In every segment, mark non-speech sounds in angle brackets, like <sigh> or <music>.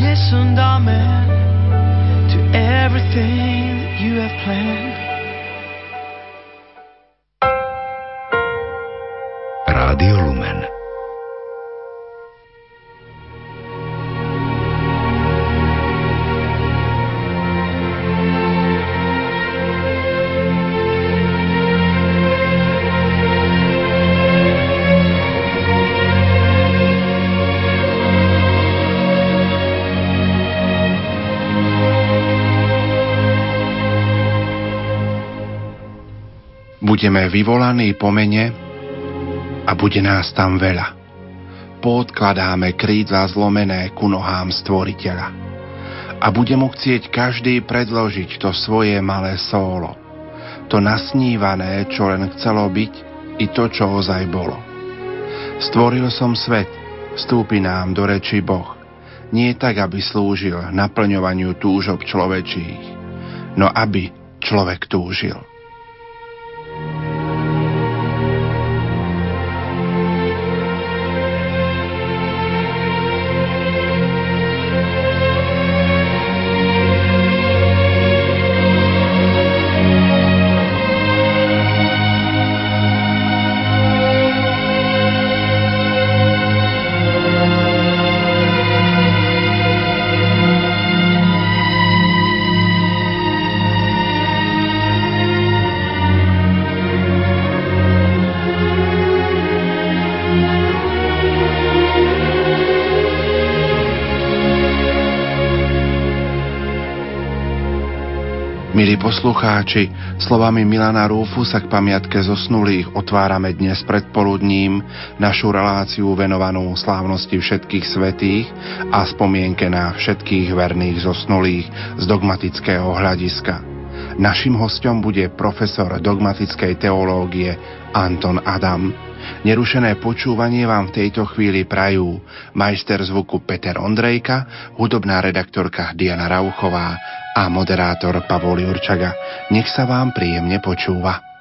Yes and amen to everything that you have planned. Budeme vyvolaní po mene a bude nás tam veľa. Podkladáme krídla zlomené ku nohám stvoriteľa. A bude mu chcieť každý predložiť to svoje malé sólo. To nasnívané, čo len chcelo byť, i to, čo ozaj bolo. Stvoril som svet, vstúpi nám do reči Boh. Nie tak, aby slúžil naplňovaniu túžob človečích, no aby človek túžil. Poslucháči, slovami Milana Rúfusa k pamiatke zosnulých otvárame dnes predpoludním našu reláciu venovanú slávnosti všetkých svetých a spomienke na všetkých verných zosnulých z dogmatického hľadiska. Našim hostom bude profesor dogmatickej teológie Anton Adam. Nerušené počúvanie vám v tejto chvíli prajú majster zvuku Peter Ondrejka, hudobná redaktorka Diana Rauchová a moderátor Pavol Jurčaga. Nech sa vám príjemne počúva.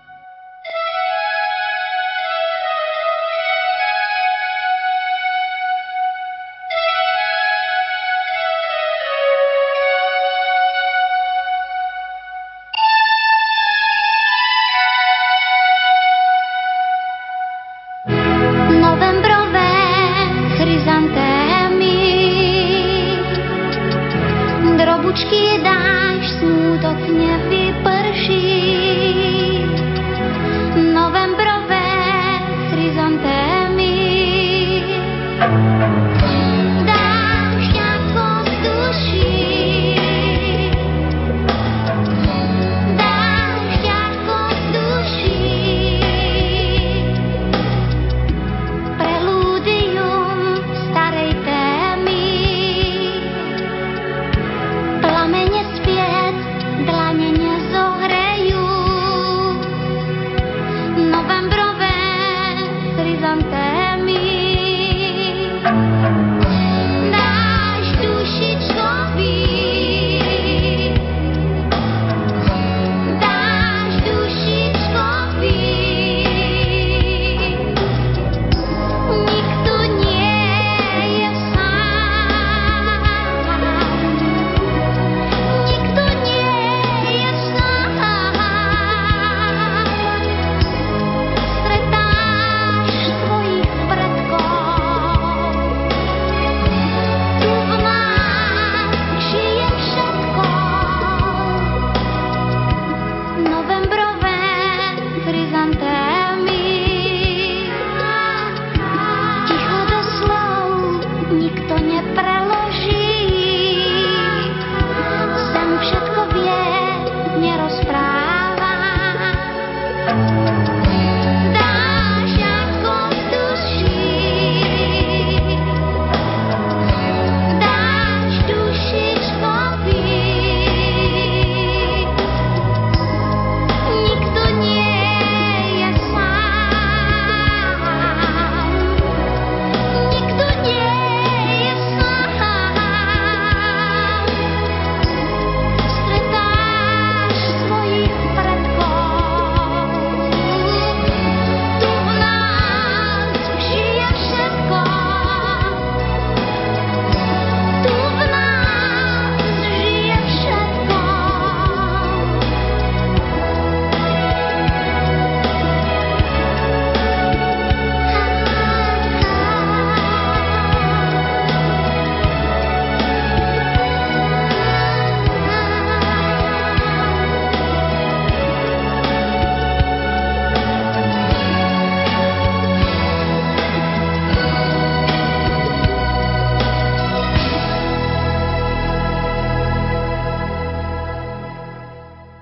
Drobučky dáš, smútok nevyprší.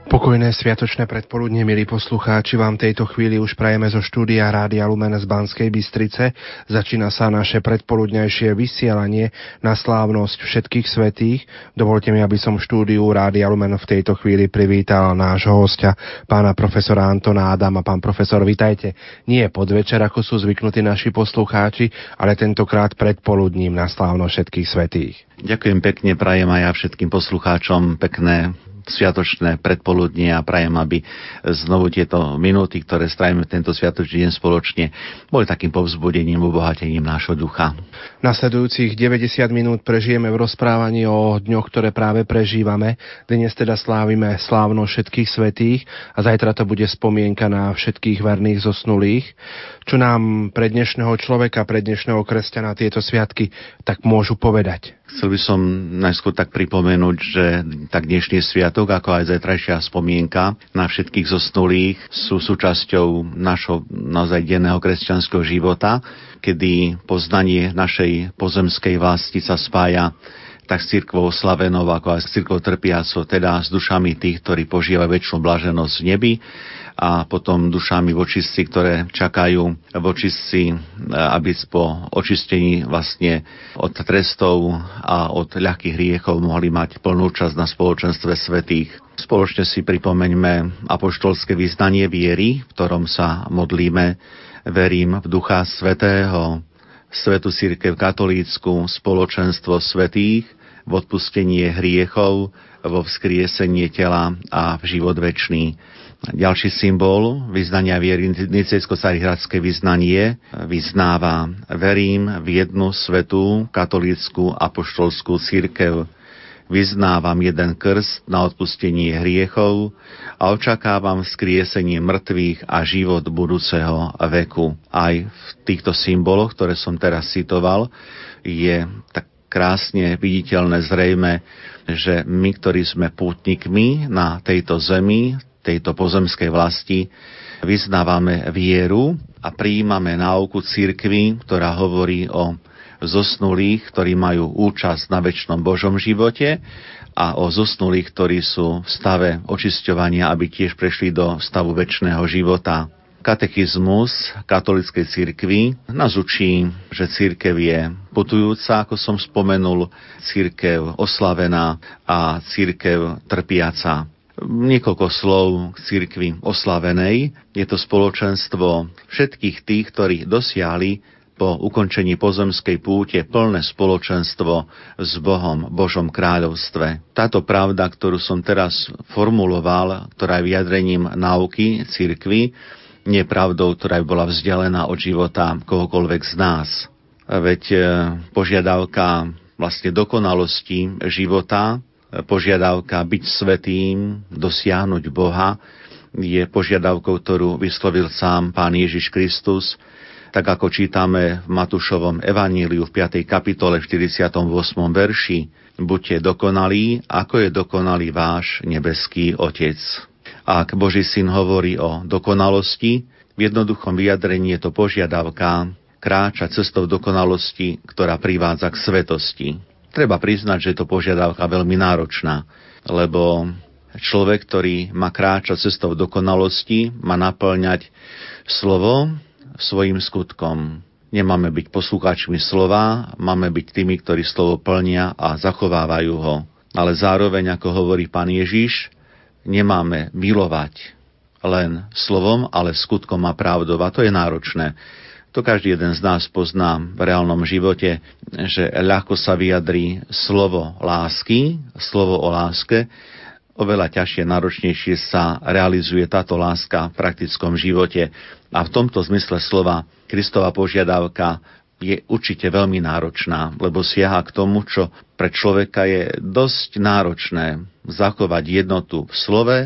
Pokojné sviatočné predpoludne, milí poslucháči, vám tejto chvíli už prajeme zo štúdia Rádia Lumen z Banskej Bystrice. Začína sa naše predpoludňajšie vysielanie na slávnosť všetkých svetých. Dovolte mi, aby som štúdiu Rádia Lumen v tejto chvíli privítal nášho hostia, pána profesora Antona Adama. Pán profesor, vitajte. Nie podvečer, ako sú zvyknutí naši poslucháči, ale tentokrát predpoludním na slávnosť všetkých svetých. Ďakujem pekne, prajem aj ja všetkým poslucháčom pekné sviatočné predpoludnie a prajem, aby znovu tieto minúty, ktoré strávime tento sviatočný deň spoločne, boli takým povzbudením, obohatením nášho ducha. Nasledujúcich 90 minút prežijeme v rozprávaní o dňoch, ktoré práve prežívame. Dnes teda slávime slávno všetkých svetých a zajtra to bude spomienka na všetkých verných zosnulých. Čo nám pre dnešného človeka, pre dnešného kresťana tieto sviatky tak môžu povedať? Chcel by som najskôr tak pripomenúť, že tak dnešný sviatok, ako aj zajtrajšia spomienka na všetkých zosnulých sú súčasťou našho naozaj denného kresťanského života, kedy poznanie našej pozemskej vlasti sa spája tak s církvou slavenou, ako aj s církvou trpiacou, teda s dušami tých, ktorí požívajú väčšinu blaženosť v nebi a potom dušami vočistci, ktoré čakajú vočistci, aby po očistení vlastne od trestov a od ľahkých hriechov mohli mať plnú časť na spoločenstve svetých. Spoločne si pripomeňme apoštolské vyznanie viery, v ktorom sa modlíme. Verím v Ducha Svetého, Svetu Církev katolícku, spoločenstvo svetých, v odpustenie hriechov, vo vzkriesenie tela a v život večný. Ďalší symbol vyznania viery, nicejsko-sarihradské vyznanie, vyznáva verím v jednu svetú katolícku apoštolskú církev. Vyznávam jeden krst na odpustenie hriechov a očakávam skriesenie mŕtvych a život budúceho veku. Aj v týchto symboloch, ktoré som teraz citoval, je tak krásne viditeľné zrejme, že my, ktorí sme pútnikmi na tejto zemi, tejto pozemskej vlasti vyznávame vieru a prijímame náuku církvy, ktorá hovorí o zosnulých, ktorí majú účasť na väčšnom Božom živote a o zosnulých, ktorí sú v stave očisťovania, aby tiež prešli do stavu väčšného života. Katechizmus katolickej cirkvi nás učí, že církev je putujúca, ako som spomenul, církev oslavená a církev trpiaca. Niekoľko slov k cirkvi oslavenej. Je to spoločenstvo všetkých tých, ktorí dosiahli po ukončení pozemskej púte plné spoločenstvo s Bohom, Božom kráľovstve. Táto pravda, ktorú som teraz formuloval, ktorá je vyjadrením náuky cirkvy, nie pravdou, ktorá by bola vzdialená od života kohokoľvek z nás. Veď e, požiadavka vlastne dokonalosti života požiadavka byť svetým, dosiahnuť Boha, je požiadavkou, ktorú vyslovil sám Pán Ježiš Kristus, tak ako čítame v Matúšovom evaníliu v 5. kapitole v 48. verši. Buďte dokonalí, ako je dokonalý váš nebeský Otec. Ak Boží syn hovorí o dokonalosti, v jednoduchom vyjadrení je to požiadavka kráčať cestou dokonalosti, ktorá privádza k svetosti. Treba priznať, že je to požiadavka veľmi náročná, lebo človek, ktorý má kráčať cestou dokonalosti, má naplňať slovo svojim skutkom. Nemáme byť poslucháčmi slova, máme byť tými, ktorí slovo plnia a zachovávajú ho. Ale zároveň, ako hovorí pán Ježiš, nemáme milovať len slovom, ale skutkom a pravdou. A to je náročné. To každý jeden z nás pozná v reálnom živote, že ľahko sa vyjadrí slovo lásky, slovo o láske, oveľa ťažšie, náročnejšie sa realizuje táto láska v praktickom živote. A v tomto zmysle slova Kristova požiadavka je určite veľmi náročná, lebo siaha k tomu, čo pre človeka je dosť náročné zachovať jednotu v slove,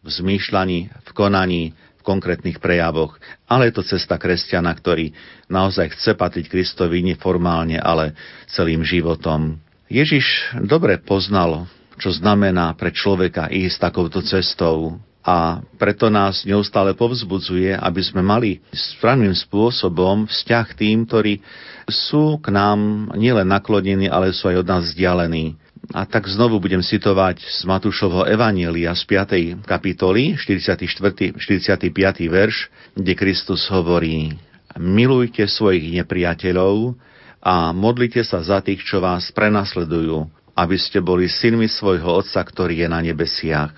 v zmýšľaní, v konaní, v konkrétnych prejavoch, ale je to cesta kresťana, ktorý naozaj chce patriť Kristovi neformálne, ale celým životom. Ježiš dobre poznal, čo znamená pre človeka ísť takouto cestou a preto nás neustále povzbudzuje, aby sme mali správnym spôsobom vzťah tým, ktorí sú k nám nielen naklonení, ale sú aj od nás vzdialení A tak znovu budem citovať z Matúšovho Evanielia z 5. kapitoly, 44. 45. verš, kde Kristus hovorí Milujte svojich nepriateľov a modlite sa za tých, čo vás prenasledujú, aby ste boli synmi svojho Otca, ktorý je na nebesiach.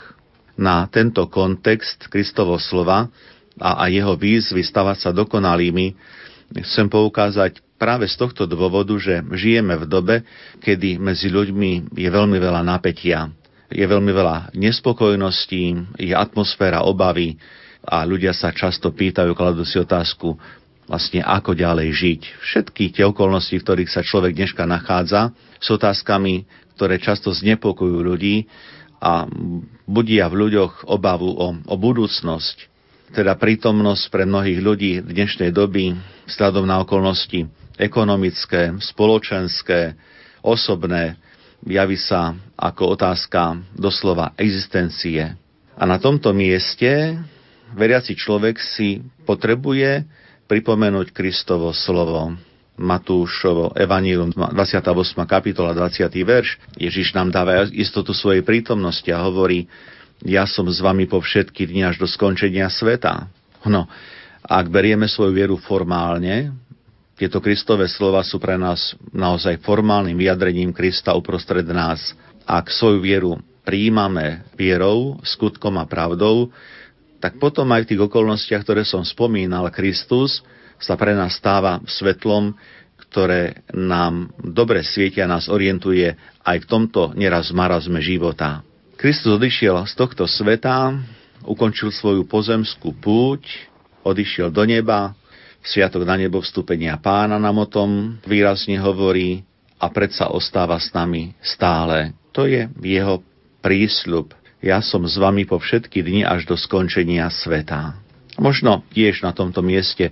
Na tento kontext Kristovo slova a, a jeho výzvy stavať sa dokonalými chcem poukázať práve z tohto dôvodu, že žijeme v dobe, kedy medzi ľuďmi je veľmi veľa napätia, je veľmi veľa nespokojností, je atmosféra obavy a ľudia sa často pýtajú, kladú si otázku, vlastne ako ďalej žiť. Všetky tie okolnosti, v ktorých sa človek dneška nachádza, sú otázkami, ktoré často znepokojujú ľudí a budia v ľuďoch obavu o, o budúcnosť, teda prítomnosť pre mnohých ľudí v dnešnej doby vzhľadom na okolnosti ekonomické, spoločenské, osobné, javí sa ako otázka doslova existencie. A na tomto mieste veriaci človek si potrebuje pripomenúť Kristovo slovo. Matúšovo Evanílium 28. kapitola 20. verš. Ježiš nám dáva istotu svojej prítomnosti a hovorí, ja som s vami po všetky dni až do skončenia sveta. No, ak berieme svoju vieru formálne, tieto Kristové slova sú pre nás naozaj formálnym vyjadrením Krista uprostred nás. Ak svoju vieru príjmame vierou, skutkom a pravdou, tak potom aj v tých okolnostiach, ktoré som spomínal, Kristus sa pre nás stáva svetlom, ktoré nám dobre svietia, nás orientuje aj v tomto neraz marazme života. Kristus odišiel z tohto sveta, ukončil svoju pozemskú púť, odišiel do neba, Sviatok na nebo vstúpenia pána nám o tom výrazne hovorí a predsa ostáva s nami stále. To je jeho prísľub. Ja som s vami po všetky dni až do skončenia sveta. Možno tiež na tomto mieste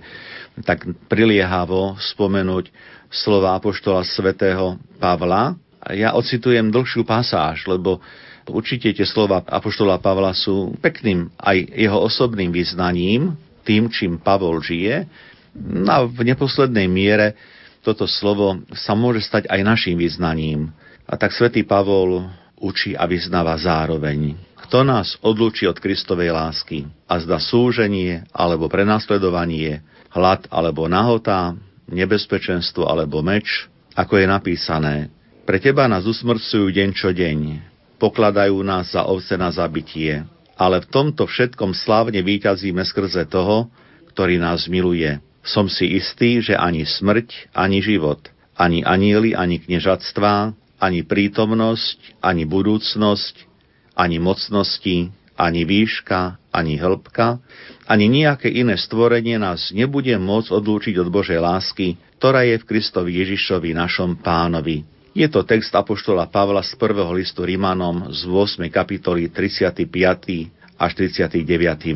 tak priliehavo spomenúť slova apoštola svätého Pavla. Ja ocitujem dlhšiu pasáž, lebo určite tie slova apoštola Pavla sú pekným aj jeho osobným vyznaním, tým, čím Pavol žije, No a v neposlednej miere toto slovo sa môže stať aj našim vyznaním. A tak svätý Pavol učí a vyznáva zároveň. Kto nás odlúči od Kristovej lásky a zda súženie alebo prenasledovanie, hlad alebo nahota, nebezpečenstvo alebo meč, ako je napísané. Pre teba nás usmrcujú deň čo deň, pokladajú nás za ovce na zabitie, ale v tomto všetkom slávne výťazíme skrze toho, ktorý nás miluje. Som si istý, že ani smrť, ani život, ani anieli, ani kniežatstvá, ani prítomnosť, ani budúcnosť, ani mocnosti, ani výška, ani hĺbka, ani nejaké iné stvorenie nás nebude môcť odlúčiť od Božej lásky, ktorá je v Kristovi Ježišovi našom pánovi. Je to text Apoštola Pavla z prvého listu Rimanom z 8. kapitoly 35. až 39.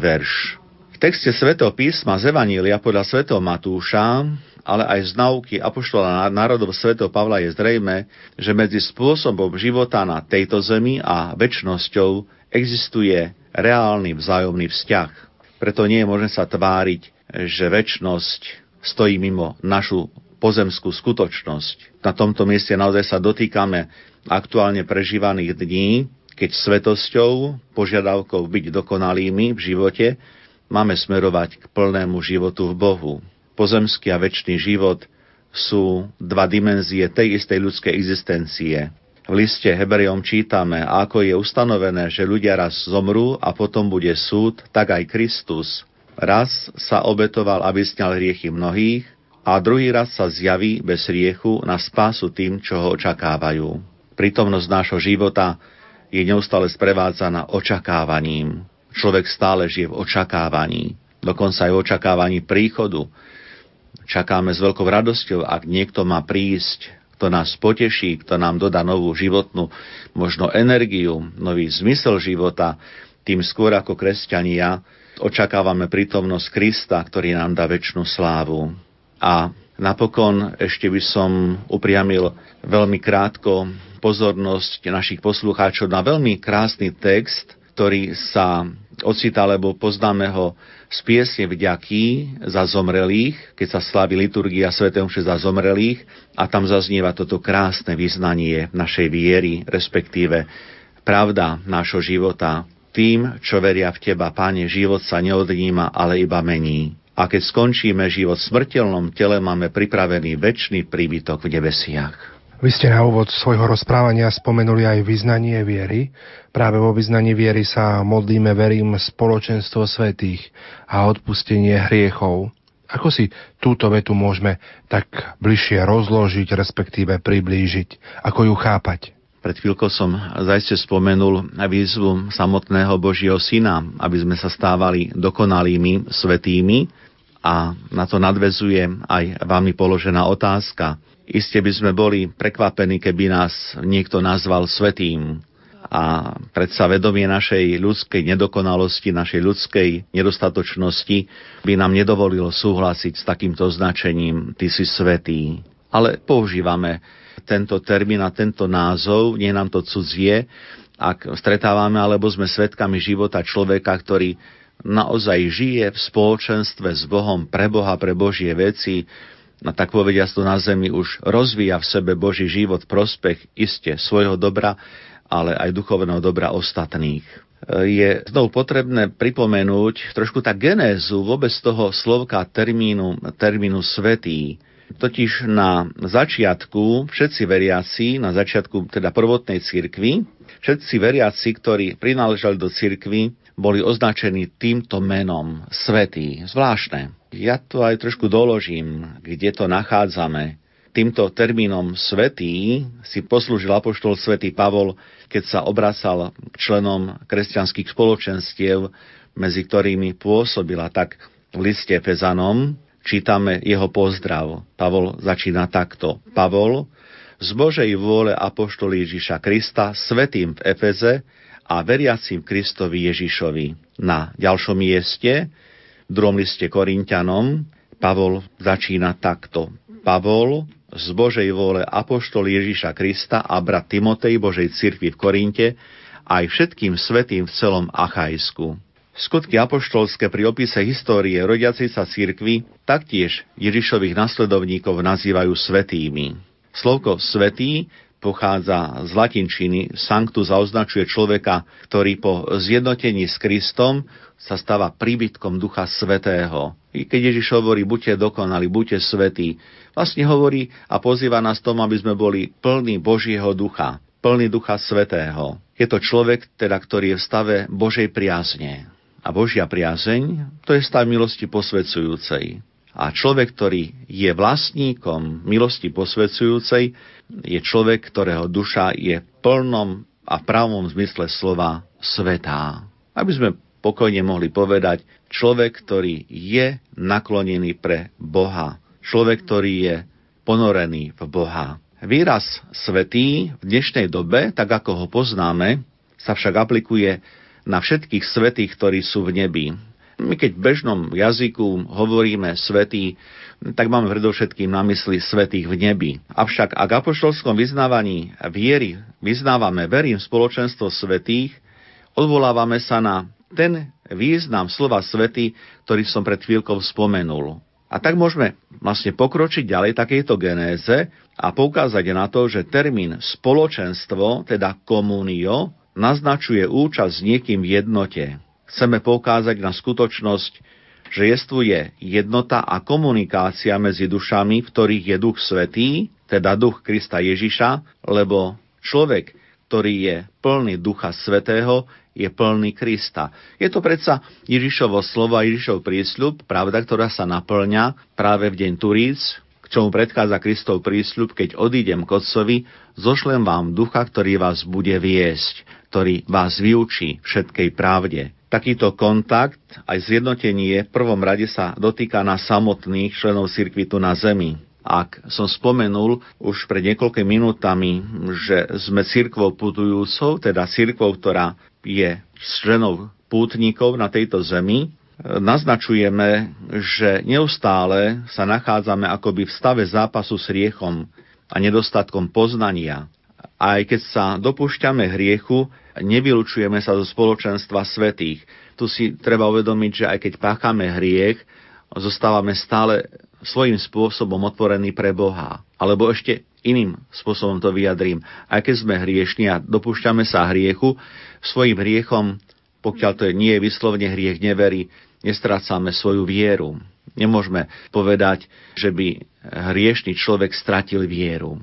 verš. V texte svätého písma z Evanília podľa svätého Matúša, ale aj z nauky Apoštola národov svätého Pavla je zrejme, že medzi spôsobom života na tejto zemi a väčšnosťou existuje reálny vzájomný vzťah. Preto nie je možné sa tváriť, že väčšnosť stojí mimo našu pozemskú skutočnosť. Na tomto mieste naozaj sa dotýkame aktuálne prežívaných dní, keď svetosťou, požiadavkou byť dokonalými v živote, máme smerovať k plnému životu v Bohu. Pozemský a väčší život sú dva dimenzie tej istej ľudskej existencie. V liste Hebrejom čítame, ako je ustanovené, že ľudia raz zomrú a potom bude súd, tak aj Kristus. Raz sa obetoval, aby sňal hriechy mnohých a druhý raz sa zjaví bez riechu na spásu tým, čo ho očakávajú. Prítomnosť nášho života je neustále sprevádzaná očakávaním. Človek stále žije v očakávaní, dokonca aj v očakávaní príchodu. Čakáme s veľkou radosťou, ak niekto má prísť, kto nás poteší, kto nám dodá novú životnú možno energiu, nový zmysel života, tým skôr ako kresťania očakávame prítomnosť Krista, ktorý nám dá väčšinu slávu. A napokon ešte by som upriamil veľmi krátko pozornosť našich poslucháčov na veľmi krásny text, ktorý sa ocita, lebo poznáme ho z piesne vďaky za zomrelých, keď sa slaví liturgia Sv. Omše za zomrelých a tam zaznieva toto krásne vyznanie našej viery, respektíve pravda nášho života. Tým, čo veria v Teba, Páne, život sa neodníma, ale iba mení. A keď skončíme život v smrteľnom tele, máme pripravený väčší príbytok v nebesiach. Vy ste na úvod svojho rozprávania spomenuli aj vyznanie viery. Práve vo vyznaní viery sa modlíme, verím, spoločenstvo svetých a odpustenie hriechov. Ako si túto vetu môžeme tak bližšie rozložiť, respektíve priblížiť? Ako ju chápať? Pred chvíľkou som zajste spomenul výzvu samotného Božieho Syna, aby sme sa stávali dokonalými, svetými a na to nadvezuje aj vami položená otázka – Iste by sme boli prekvapení, keby nás niekto nazval svetým. A predsa vedomie našej ľudskej nedokonalosti, našej ľudskej nedostatočnosti by nám nedovolilo súhlasiť s takýmto označením ty si svetý. Ale používame tento termín a tento názov, nie nám to cudzie, ak stretávame alebo sme svetkami života človeka, ktorý naozaj žije v spoločenstve s Bohom pre Boha, pre Božie veci, no tak povediať to na zemi už rozvíja v sebe Boží život prospech iste svojho dobra, ale aj duchovného dobra ostatných. Je znovu potrebné pripomenúť trošku tá genézu vôbec toho slovka termínu, termínu svetý. Totiž na začiatku všetci veriaci, na začiatku teda prvotnej cirkvi, všetci veriaci, ktorí prináležali do cirkvi, boli označení týmto menom svetý. Zvláštne. Ja to aj trošku doložím, kde to nachádzame. Týmto termínom svetý si poslúžil apoštol svätý Pavol, keď sa obracal k členom kresťanských spoločenstiev, medzi ktorými pôsobila tak v liste Pezanom, čítame jeho pozdrav. Pavol začína takto. Pavol, z Božej vôle apoštol Ježiša Krista, svetým v Efeze a veriacim Kristovi Ježišovi. Na ďalšom mieste v druhom liste Korintianom Pavol začína takto. Pavol z Božej vôle Apoštol Ježiša Krista a brat Timotej Božej cirkvi v Korinte aj všetkým svetým v celom Achajsku. Skutky apoštolské pri opise histórie rodiacej sa cirkvi taktiež Ježišových nasledovníkov nazývajú svetými. Slovko svetý pochádza z latinčiny. Sanctus označuje človeka, ktorý po zjednotení s Kristom sa stáva príbytkom Ducha Svetého. I keď Ježiš hovorí, buďte dokonali, buďte svetí, vlastne hovorí a pozýva nás tomu, aby sme boli plní Božieho ducha, plný Ducha Svetého. Je to človek, teda, ktorý je v stave Božej priazne. A Božia priazeň, to je stav milosti posvedzujúcej. A človek, ktorý je vlastníkom milosti posvedzujúcej, je človek, ktorého duša je v plnom a pravom zmysle slova svetá. Aby sme pokojne mohli povedať, človek, ktorý je naklonený pre Boha. Človek, ktorý je ponorený v Boha. Výraz svetý v dnešnej dobe, tak ako ho poznáme, sa však aplikuje na všetkých svetých, ktorí sú v nebi. My keď v bežnom jazyku hovoríme svetý, tak máme predovšetkým na mysli svetých v nebi. Avšak ak v apoštolskom vyznávaní viery vyznávame verím spoločenstvo svetých, odvolávame sa na ten význam slova svety, ktorý som pred chvíľkou spomenul. A tak môžeme vlastne pokročiť ďalej takejto genéze a poukázať na to, že termín spoločenstvo, teda komunio, naznačuje účasť s niekým v jednote chceme poukázať na skutočnosť, že jestvuje jednota a komunikácia medzi dušami, v ktorých je Duch Svetý, teda Duch Krista Ježiša, lebo človek, ktorý je plný Ducha Svetého, je plný Krista. Je to predsa Ježišovo slovo a Ježišov prísľub, pravda, ktorá sa naplňa práve v deň Turíc, k čomu predchádza Kristov prísľub, keď odídem k Otcovi, zošlem vám ducha, ktorý vás bude viesť, ktorý vás vyučí všetkej pravde. Takýto kontakt, aj zjednotenie v prvom rade sa dotýka na samotných členov cirkvi tu na Zemi. Ak som spomenul už pred niekoľkými minútami, že sme cirkvou putujúcou, teda cirkvou, ktorá je členov pútnikov na tejto zemi, naznačujeme, že neustále sa nachádzame akoby v stave zápasu s riechom a nedostatkom poznania. Aj keď sa dopúšťame hriechu, nevylučujeme sa zo spoločenstva svetých. Tu si treba uvedomiť, že aj keď páchame hriech, zostávame stále svojím spôsobom otvorení pre Boha. Alebo ešte iným spôsobom to vyjadrím. Aj keď sme hriešni a dopúšťame sa hriechu, svojim hriechom, pokiaľ to nie je vyslovne hriech neverí, nestrácame svoju vieru. Nemôžeme povedať, že by hriešný človek stratil vieru.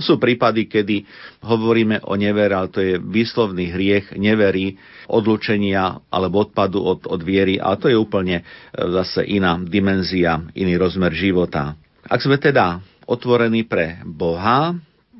Sú prípady, kedy hovoríme o nevere, ale to je výslovný hriech neverí, odlučenia alebo odpadu od, od viery a to je úplne e, zase iná dimenzia, iný rozmer života. Ak sme teda otvorení pre Boha,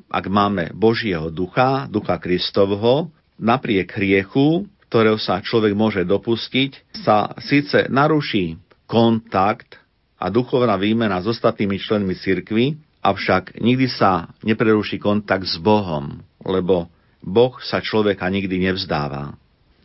ak máme Božieho ducha, ducha Kristovho, napriek hriechu, ktorého sa človek môže dopustiť, sa síce naruší kontakt a duchovná výmena s ostatnými členmi cirkvy, avšak nikdy sa nepreruší kontakt s Bohom, lebo Boh sa človeka nikdy nevzdáva.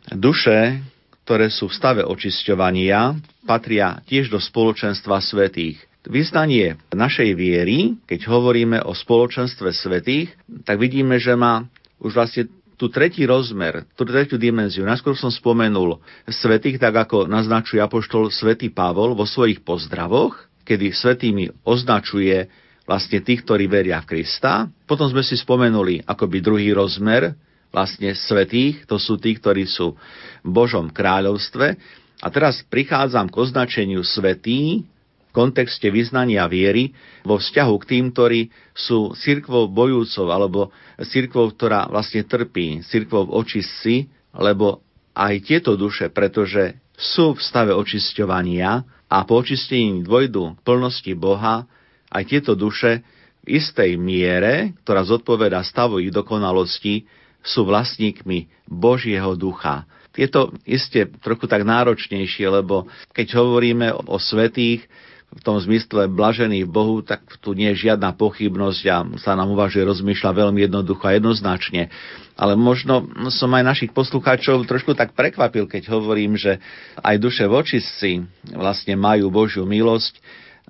Duše, ktoré sú v stave očisťovania, patria tiež do spoločenstva svetých. Vyznanie našej viery, keď hovoríme o spoločenstve svetých, tak vidíme, že má už vlastne tu tretí rozmer, tú tretiu dimenziu. Najskôr som spomenul svetých, tak ako naznačuje apoštol svätý Pavol vo svojich pozdravoch, kedy svetými označuje vlastne tých, ktorí veria v Krista. Potom sme si spomenuli akoby druhý rozmer, vlastne svetých, to sú tí, ktorí sú v Božom kráľovstve. A teraz prichádzam k označeniu svetý, v kontexte vyznania viery vo vzťahu k tým, ktorí sú cirkvou bojúcov alebo cirkvou, ktorá vlastne trpí, cirkvou očistci, lebo aj tieto duše, pretože sú v stave očisťovania a po očistení dvojdu k plnosti Boha, aj tieto duše v istej miere, ktorá zodpoveda stavu ich dokonalosti, sú vlastníkmi Božieho ducha. Je to iste trochu tak náročnejšie, lebo keď hovoríme o svetých, v tom zmysle blažený Bohu, tak tu nie je žiadna pochybnosť a sa nám uvažuje, rozmýšľa veľmi jednoducho a jednoznačne. Ale možno som aj našich poslucháčov trošku tak prekvapil, keď hovorím, že aj duše vočistci vlastne majú Božiu milosť,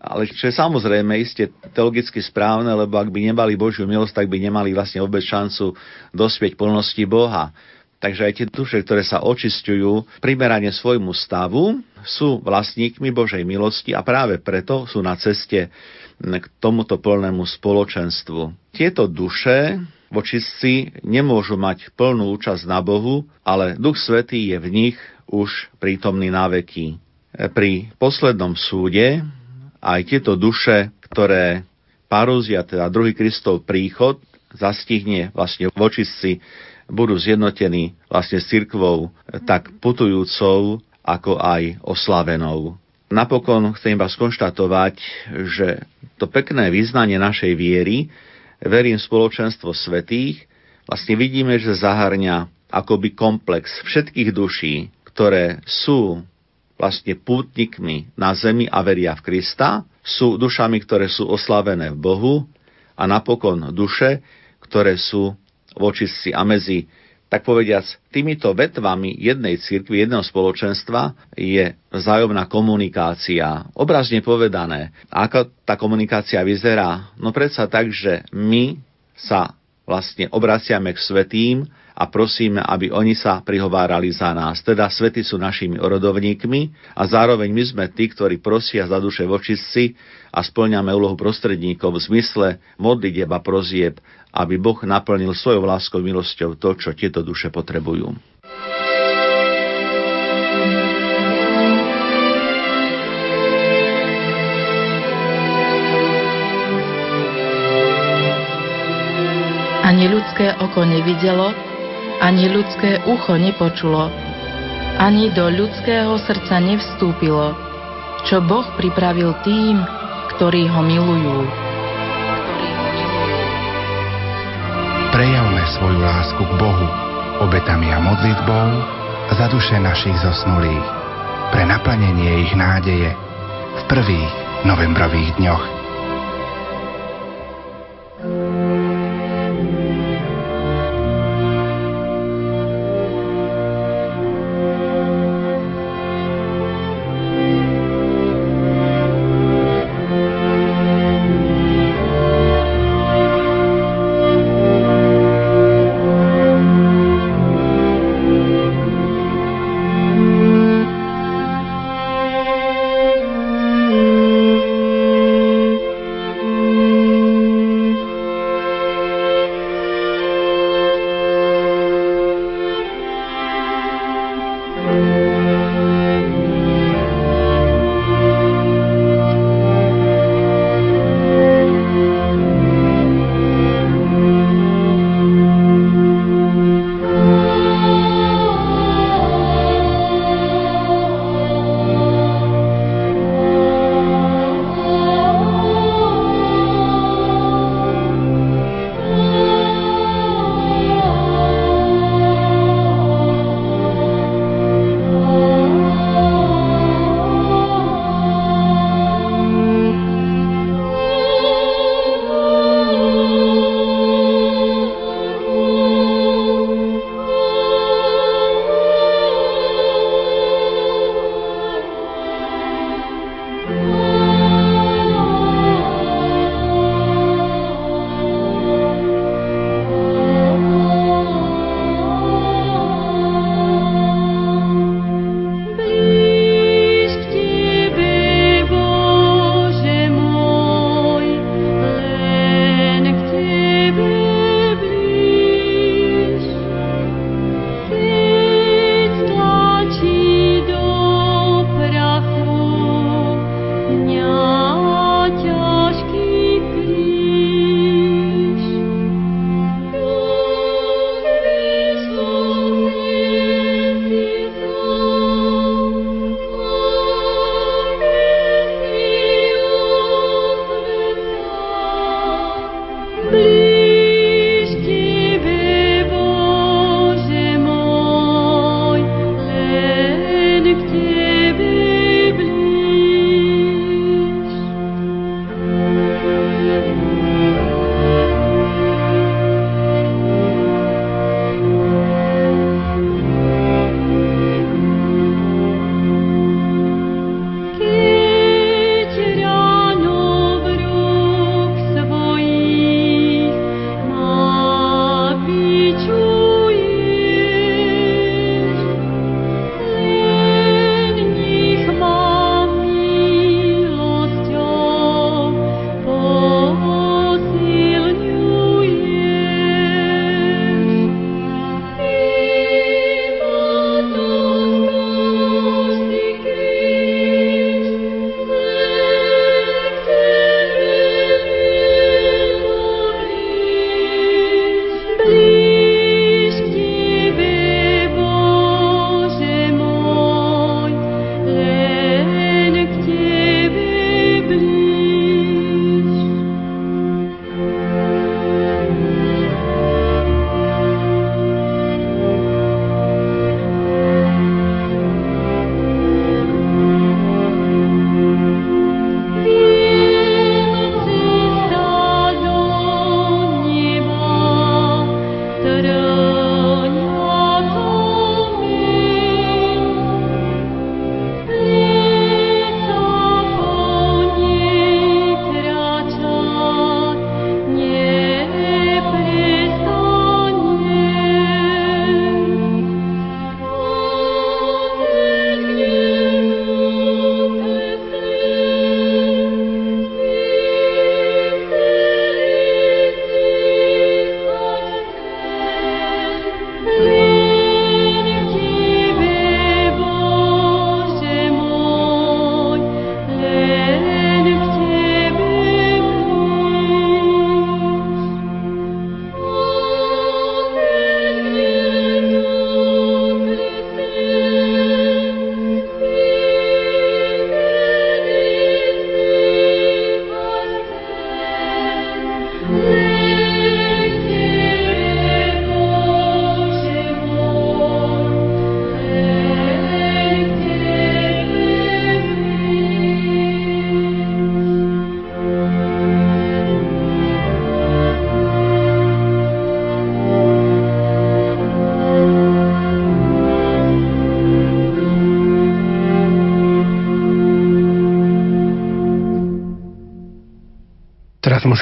ale čo je samozrejme iste teologicky správne, lebo ak by nemali Božiu milosť, tak by nemali vlastne vôbec šancu dospieť plnosti Boha. Takže aj tie duše, ktoré sa očistujú primerane svojmu stavu, sú vlastníkmi Božej milosti a práve preto sú na ceste k tomuto plnému spoločenstvu. Tieto duše vočistci nemôžu mať plnú účasť na Bohu, ale Duch Svetý je v nich už prítomný na veky. Pri poslednom súde aj tieto duše, ktoré parúzia, teda druhý Kristov príchod, zastihne vlastne vočistci budú zjednotení vlastne s cirkvou tak putujúcou, ako aj oslavenou. Napokon chcem iba skonštatovať, že to pekné význanie našej viery, verím spoločenstvo svetých, vlastne vidíme, že zahrňa akoby komplex všetkých duší, ktoré sú vlastne pútnikmi na zemi a veria v Krista, sú dušami, ktoré sú oslavené v Bohu a napokon duše, ktoré sú vočistci a medzi tak povediac, týmito vetvami jednej cirkvi, jedného spoločenstva je vzájomná komunikácia. Obrazne povedané, ako tá komunikácia vyzerá? No predsa tak, že my sa vlastne obraciame k svetým a prosíme, aby oni sa prihovárali za nás. Teda svety sú našimi orodovníkmi a zároveň my sme tí, ktorí prosia za duše vočistci a splňame úlohu prostredníkov v zmysle modlitieb a prozieb aby Boh naplnil svojou láskou milosťou to, čo tieto duše potrebujú. Ani ľudské oko nevidelo, ani ľudské ucho nepočulo, ani do ľudského srdca nevstúpilo, čo Boh pripravil tým, ktorí ho milujú. Prejavme svoju lásku k Bohu obetami a modlitbou za duše našich zosnulých, pre naplnenie ich nádeje v prvých novembrových dňoch.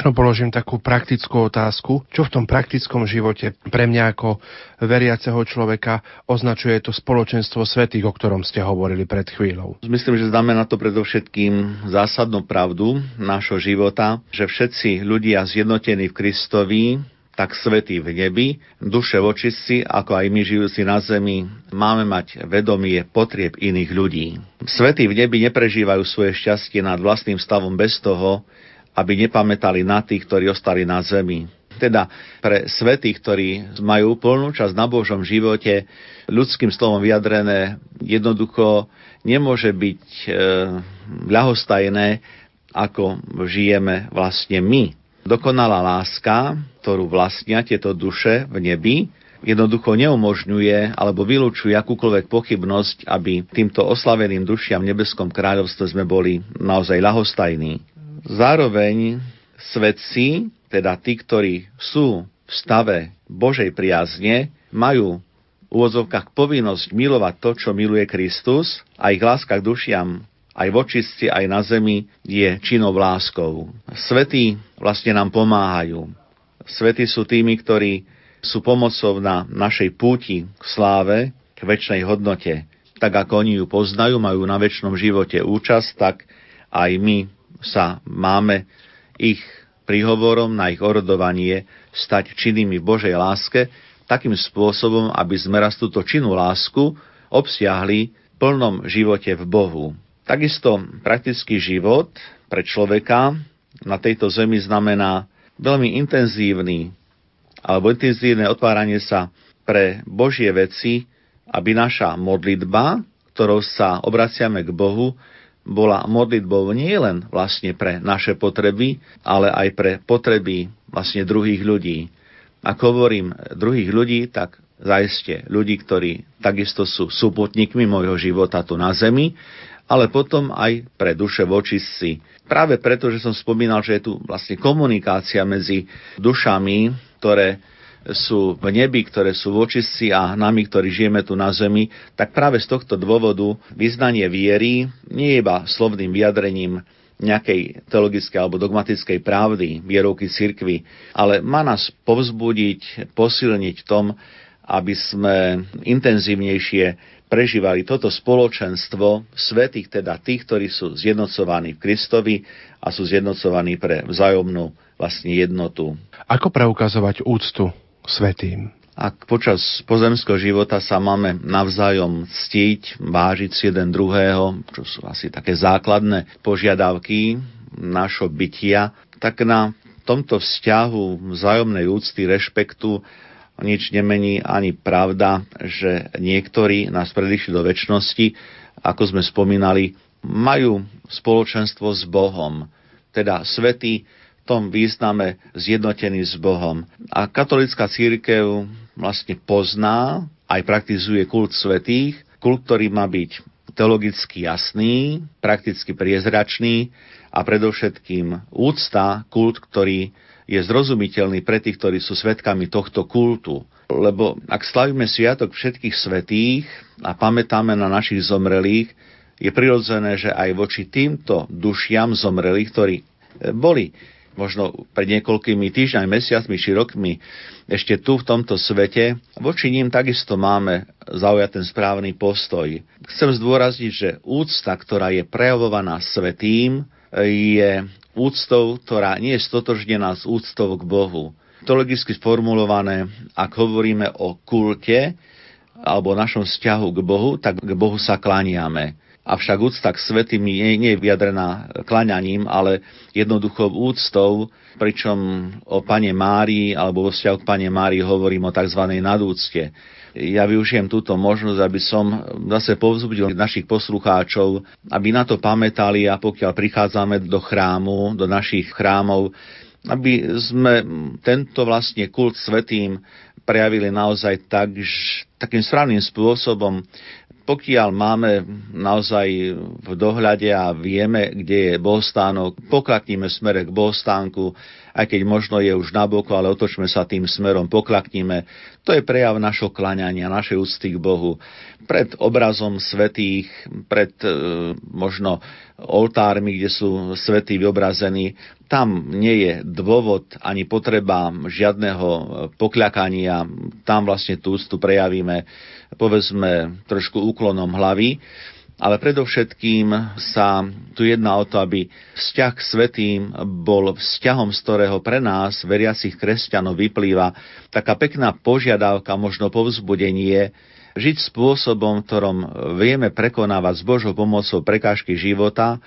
Možno položím takú praktickú otázku. Čo v tom praktickom živote pre mňa ako veriaceho človeka označuje to spoločenstvo svetých, o ktorom ste hovorili pred chvíľou? Myslím, že znamená to predovšetkým zásadnú pravdu nášho života, že všetci ľudia zjednotení v Kristovi tak svetí v nebi, duše v očistci, ako aj my žijúci na zemi, máme mať vedomie potrieb iných ľudí. Svetí v nebi neprežívajú svoje šťastie nad vlastným stavom bez toho, aby nepamätali na tých, ktorí ostali na zemi. Teda pre svetých, ktorí majú plnú časť na Božom živote, ľudským slovom vyjadrené, jednoducho nemôže byť e, ľahostajné, ako žijeme vlastne my. Dokonalá láska, ktorú vlastnia tieto duše v nebi, jednoducho neumožňuje alebo vylúčuje akúkoľvek pochybnosť, aby týmto oslaveným dušiam v nebeskom kráľovstve sme boli naozaj ľahostajní. Zároveň svetci, teda tí, ktorí sú v stave Božej priazne, majú v úvodzovkách povinnosť milovať to, čo miluje Kristus a ich láska k dušiam aj v očistci, aj na zemi je činou láskou. Svetí vlastne nám pomáhajú. Svetí sú tými, ktorí sú pomocou na našej púti k sláve, k väčšnej hodnote. Tak ako oni ju poznajú, majú na väčšnom živote účasť, tak aj my sa máme ich príhovorom na ich orodovanie stať činnými v Božej láske, takým spôsobom, aby sme raz túto činnú lásku obsiahli v plnom živote v Bohu. Takisto praktický život pre človeka na tejto zemi znamená veľmi intenzívny alebo intenzívne otváranie sa pre Božie veci, aby naša modlitba, ktorou sa obraciame k Bohu, bola modlitbou nie len vlastne pre naše potreby, ale aj pre potreby vlastne druhých ľudí. Ak hovorím druhých ľudí, tak zaiste ľudí, ktorí takisto sú súputníkmi môjho života tu na zemi, ale potom aj pre duše vočistci. Práve preto, že som spomínal, že je tu vlastne komunikácia medzi dušami, ktoré sú v nebi, ktoré sú v očistci a nami, ktorí žijeme tu na zemi, tak práve z tohto dôvodu vyznanie viery nie je iba slovným vyjadrením nejakej teologickej alebo dogmatickej pravdy vierovky cirkvy, ale má nás povzbudiť, posilniť v tom, aby sme intenzívnejšie prežívali toto spoločenstvo svetých, teda tých, ktorí sú zjednocovaní v Kristovi a sú zjednocovaní pre vzájomnú vlastne jednotu. Ako preukazovať úctu svetým. Ak počas pozemského života sa máme navzájom ctiť, vážiť si jeden druhého, čo sú asi také základné požiadavky našho bytia, tak na tomto vzťahu vzájomnej úcty, rešpektu nič nemení ani pravda, že niektorí nás predišli do väčšnosti, ako sme spomínali, majú spoločenstvo s Bohom. Teda svetí tom význame zjednotený s Bohom. A katolická církev vlastne pozná, aj praktizuje kult svetých, kult, ktorý má byť teologicky jasný, prakticky priezračný a predovšetkým úcta, kult, ktorý je zrozumiteľný pre tých, ktorí sú svetkami tohto kultu. Lebo ak slavíme sviatok všetkých svetých a pamätáme na našich zomrelých, je prirodzené, že aj voči týmto dušiam zomrelých, ktorí boli možno pred niekoľkými týždňami, mesiacmi či rokmi ešte tu v tomto svete, voči ním takisto máme zaujať ten správny postoj. Chcem zdôrazniť, že úcta, ktorá je prejavovaná svetým, je úctou, ktorá nie je stotožnená s úctou k Bohu. Teologicky sformulované, ak hovoríme o kulte alebo našom vzťahu k Bohu, tak k Bohu sa klaniame avšak úcta k svetým nie, nie je vyjadrená klaňaním, ale jednoducho úctou, pričom o Pane Márii alebo vo vzťahu k Pane Márii hovorím o tzv. nadúcte. Ja využijem túto možnosť, aby som zase povzbudil našich poslucháčov, aby na to pamätali a pokiaľ prichádzame do chrámu, do našich chrámov, aby sme tento vlastne kult svetým prejavili naozaj tak, takým správnym spôsobom, pokiaľ máme naozaj v dohľade a vieme, kde je bohostánok, poklatníme smere k bohostánku aj keď možno je už naboko, ale otočme sa tým smerom, poklaknime. To je prejav našho klaňania, našej úcty k Bohu. Pred obrazom svetých, pred e, možno oltármi, kde sú svetí vyobrazení, tam nie je dôvod ani potreba žiadneho pokľakania, tam vlastne tú úctu prejavíme, povedzme, trošku úklonom hlavy. Ale predovšetkým sa tu jedná o to, aby vzťah k svetým bol vzťahom, z ktorého pre nás, veriacich kresťanov, vyplýva taká pekná požiadavka, možno povzbudenie, žiť spôsobom, ktorom vieme prekonávať s Božou pomocou prekážky života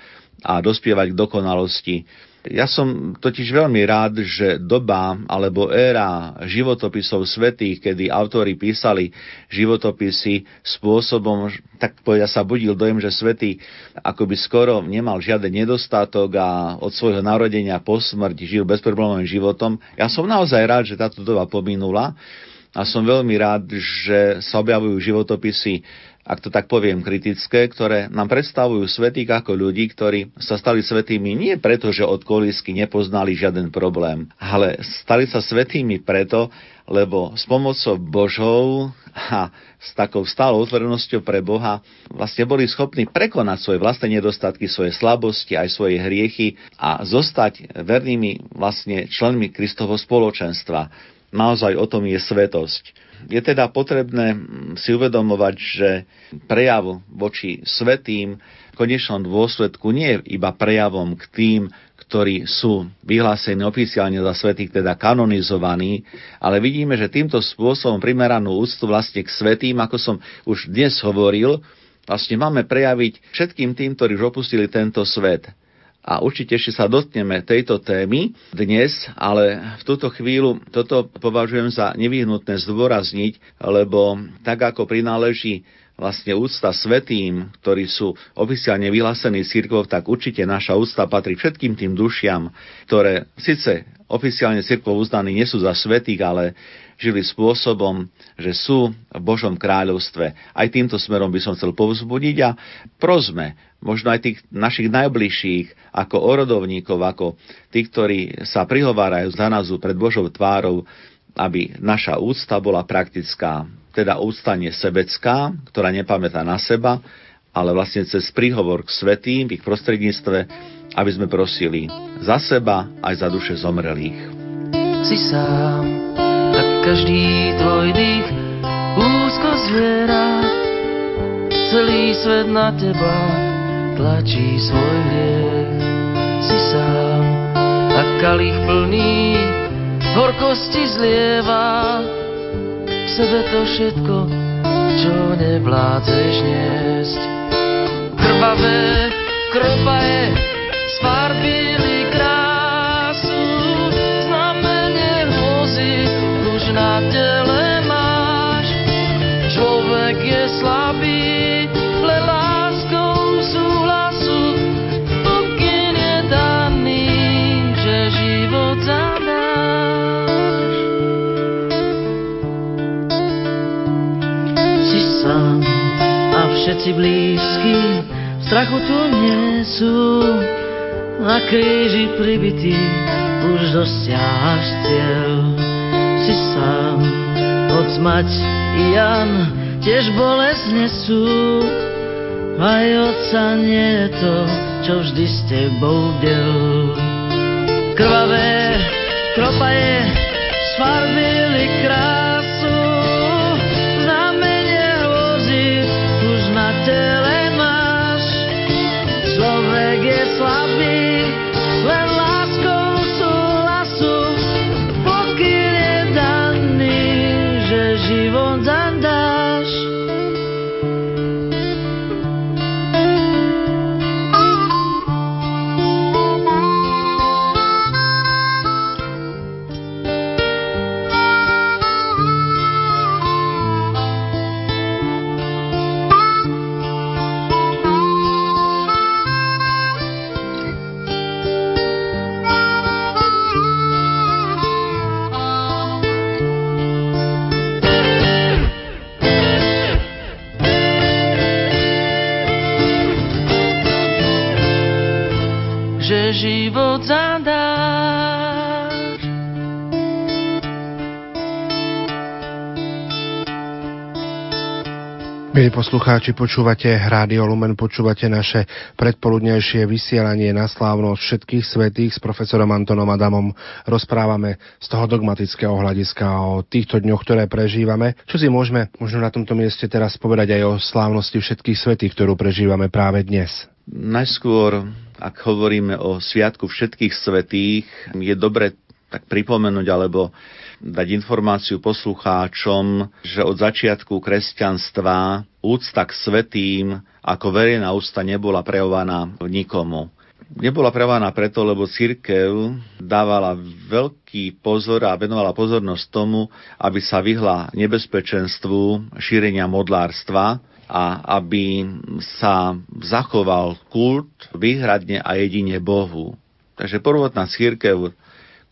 a dospievať k dokonalosti. Ja som totiž veľmi rád, že doba alebo éra životopisov svetých, kedy autori písali životopisy spôsobom, tak povedia sa budil dojem, že svetý akoby skoro nemal žiaden nedostatok a od svojho narodenia po smrti žil bezproblémovým životom. Ja som naozaj rád, že táto doba pominula a som veľmi rád, že sa objavujú životopisy ak to tak poviem, kritické, ktoré nám predstavujú svetých ako ľudí, ktorí sa stali svetými nie preto, že od kolísky nepoznali žiaden problém, ale stali sa svetými preto, lebo s pomocou Božou a s takou stálou otvorenosťou pre Boha vlastne boli schopní prekonať svoje vlastné nedostatky, svoje slabosti, aj svoje hriechy a zostať vernými vlastne členmi Kristovho spoločenstva. Naozaj o tom je svetosť. Je teda potrebné si uvedomovať, že prejav voči svetým v konečnom dôsledku nie je iba prejavom k tým, ktorí sú vyhlásení oficiálne za svetých, teda kanonizovaní, ale vidíme, že týmto spôsobom primeranú úctu vlastne k svetým, ako som už dnes hovoril, vlastne máme prejaviť všetkým tým, ktorí už opustili tento svet a určite ešte sa dotkneme tejto témy dnes, ale v túto chvíľu toto považujem za nevyhnutné zdôrazniť, lebo tak ako prináleží vlastne úcta svetým, ktorí sú oficiálne vyhlásení církvou, tak určite naša úcta patrí všetkým tým dušiam, ktoré síce oficiálne církvou uznaní nie sú za svetých, ale žili spôsobom, že sú v Božom kráľovstve. Aj týmto smerom by som chcel povzbudiť a prosme možno aj tých našich najbližších, ako orodovníkov, ako tí, ktorí sa prihovárajú za nás pred Božou tvárou, aby naša úcta bola praktická, teda úcta nie sebecká, ktorá nepamätá na seba, ale vlastne cez príhovor k svetým v ich prostredníctve, aby sme prosili za seba aj za duše zomrelých. Si sám a každý tvoj dých úzko zviera celý svet na teba tlačí svoj hriech. Si sám a kalich plný horkosti zlieva v sebe to všetko, čo nevládzeš niesť. Krvavé kropaje sfarbili všetci blízky v strachu tu nie sú. Na kríži pribitý už dosiahaš cieľ. Si sám, od mať i Jan tiež bolesť nesú. Aj otca nie je to, čo vždy s tebou del. Krvavé kropaje sfarbili krát poslucháči, počúvate Rádio Lumen, počúvate naše predpoludnejšie vysielanie na slávnosť všetkých svetých s profesorom Antonom Adamom. Rozprávame z toho dogmatického hľadiska o týchto dňoch, ktoré prežívame. Čo si môžeme možno na tomto mieste teraz povedať aj o slávnosti všetkých svetých, ktorú prežívame práve dnes? Najskôr, ak hovoríme o Sviatku všetkých svetých, je dobre tak pripomenúť alebo dať informáciu poslucháčom, že od začiatku kresťanstva úcta k svetým ako verejná úcta nebola prejavovaná nikomu. Nebola prejavovaná preto, lebo církev dávala veľký pozor a venovala pozornosť tomu, aby sa vyhla nebezpečenstvu šírenia modlárstva a aby sa zachoval kult výhradne a jedine Bohu. Takže prvotná církev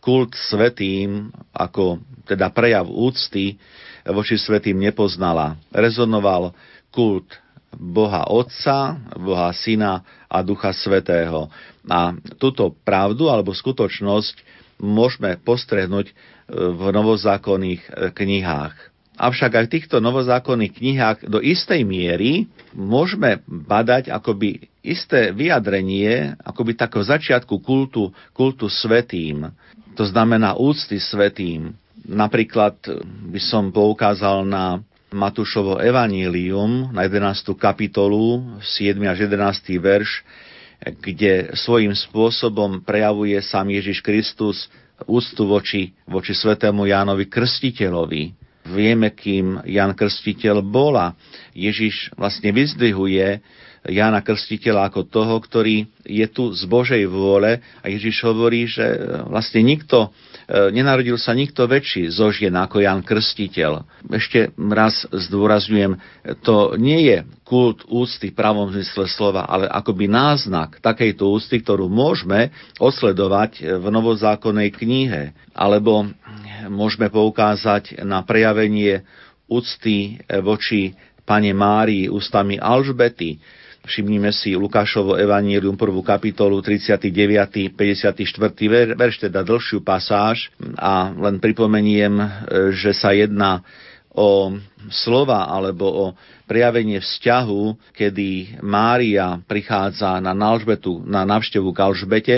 kult svetým ako teda prejav úcty voči svetým nepoznala. Rezonoval kult Boha Otca, Boha Syna a Ducha Svetého. A túto pravdu alebo skutočnosť môžeme postrehnúť e, v novozákonných e, knihách. Avšak aj v týchto novozákonných knihách do istej miery môžeme badať akoby isté vyjadrenie, akoby takého začiatku kultu, kultu svetým to znamená úcty svetým. Napríklad by som poukázal na Matúšovo evanílium na 11. kapitolu, 7. až 11. verš, kde svojím spôsobom prejavuje sám Ježiš Kristus úctu voči, voči svetému Jánovi Krstiteľovi. Vieme, kým Jan Krstiteľ bola. Ježiš vlastne vyzdvihuje Jána Krstiteľa ako toho, ktorý je tu z Božej vôle a Ježiš hovorí, že e, vlastne nikto, e, nenarodil sa nikto väčší zo žien ako Jan Krstiteľ. Ešte raz zdôrazňujem, to nie je kult úcty v pravom zmysle slova, ale akoby náznak takejto úcty, ktorú môžeme osledovať v novozákonnej knihe. Alebo môžeme poukázať na prejavenie úcty voči pane Márii ústami Alžbety, Všimnime si Lukášovo evanílium, prvú kapitolu, 39. 54. verš, teda dlhšiu pasáž a len pripomeniem, e, že sa jedná o slova alebo o prejavenie vzťahu, kedy Mária prichádza na, Alžbetu, na návštevu k Alžbete.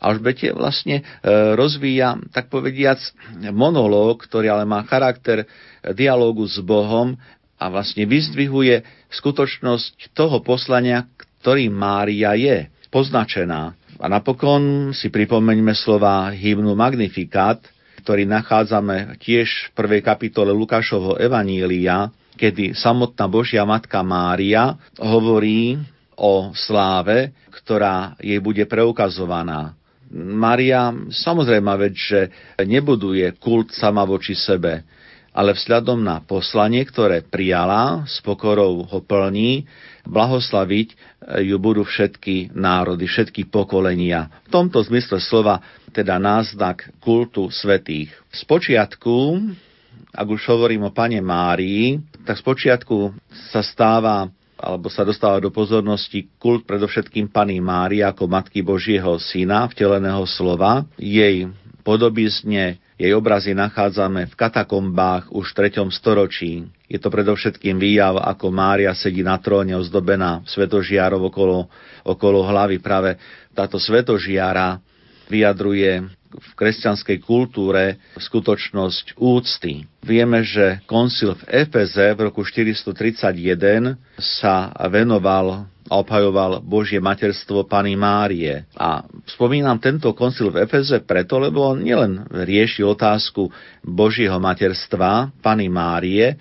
Alžbete vlastne e, rozvíja, tak povediac, monológ, ktorý ale má charakter dialógu s Bohom a vlastne vyzdvihuje skutočnosť toho poslania, ktorým Mária je poznačená. A napokon si pripomeňme slova hymnu Magnificat, ktorý nachádzame tiež v prvej kapitole Lukášovho Evanília, kedy samotná Božia Matka Mária hovorí o sláve, ktorá jej bude preukazovaná. Mária samozrejme veď, že nebuduje kult sama voči sebe, ale vzhľadom na poslanie, ktoré prijala, s pokorou ho plní, blahoslaviť ju budú všetky národy, všetky pokolenia. V tomto zmysle slova teda náznak kultu svetých. Spočiatku, ak už hovorím o pane Márii, tak spočiatku sa stáva alebo sa dostáva do pozornosti kult predovšetkým Pany Mári ako Matky Božieho Syna, vteleného slova, jej podobizne jej obrazy nachádzame v katakombách už v 3. storočí. Je to predovšetkým výjav, ako Mária sedí na tróne ozdobená svetožiarov okolo, okolo hlavy. Práve táto svetožiara vyjadruje v kresťanskej kultúre skutočnosť úcty. Vieme, že koncil v Efeze v roku 431 sa venoval obhajoval Božie materstvo Pany Márie. A spomínam tento koncil v Efeze preto, lebo on nielen riešil otázku Božieho materstva Pany Márie,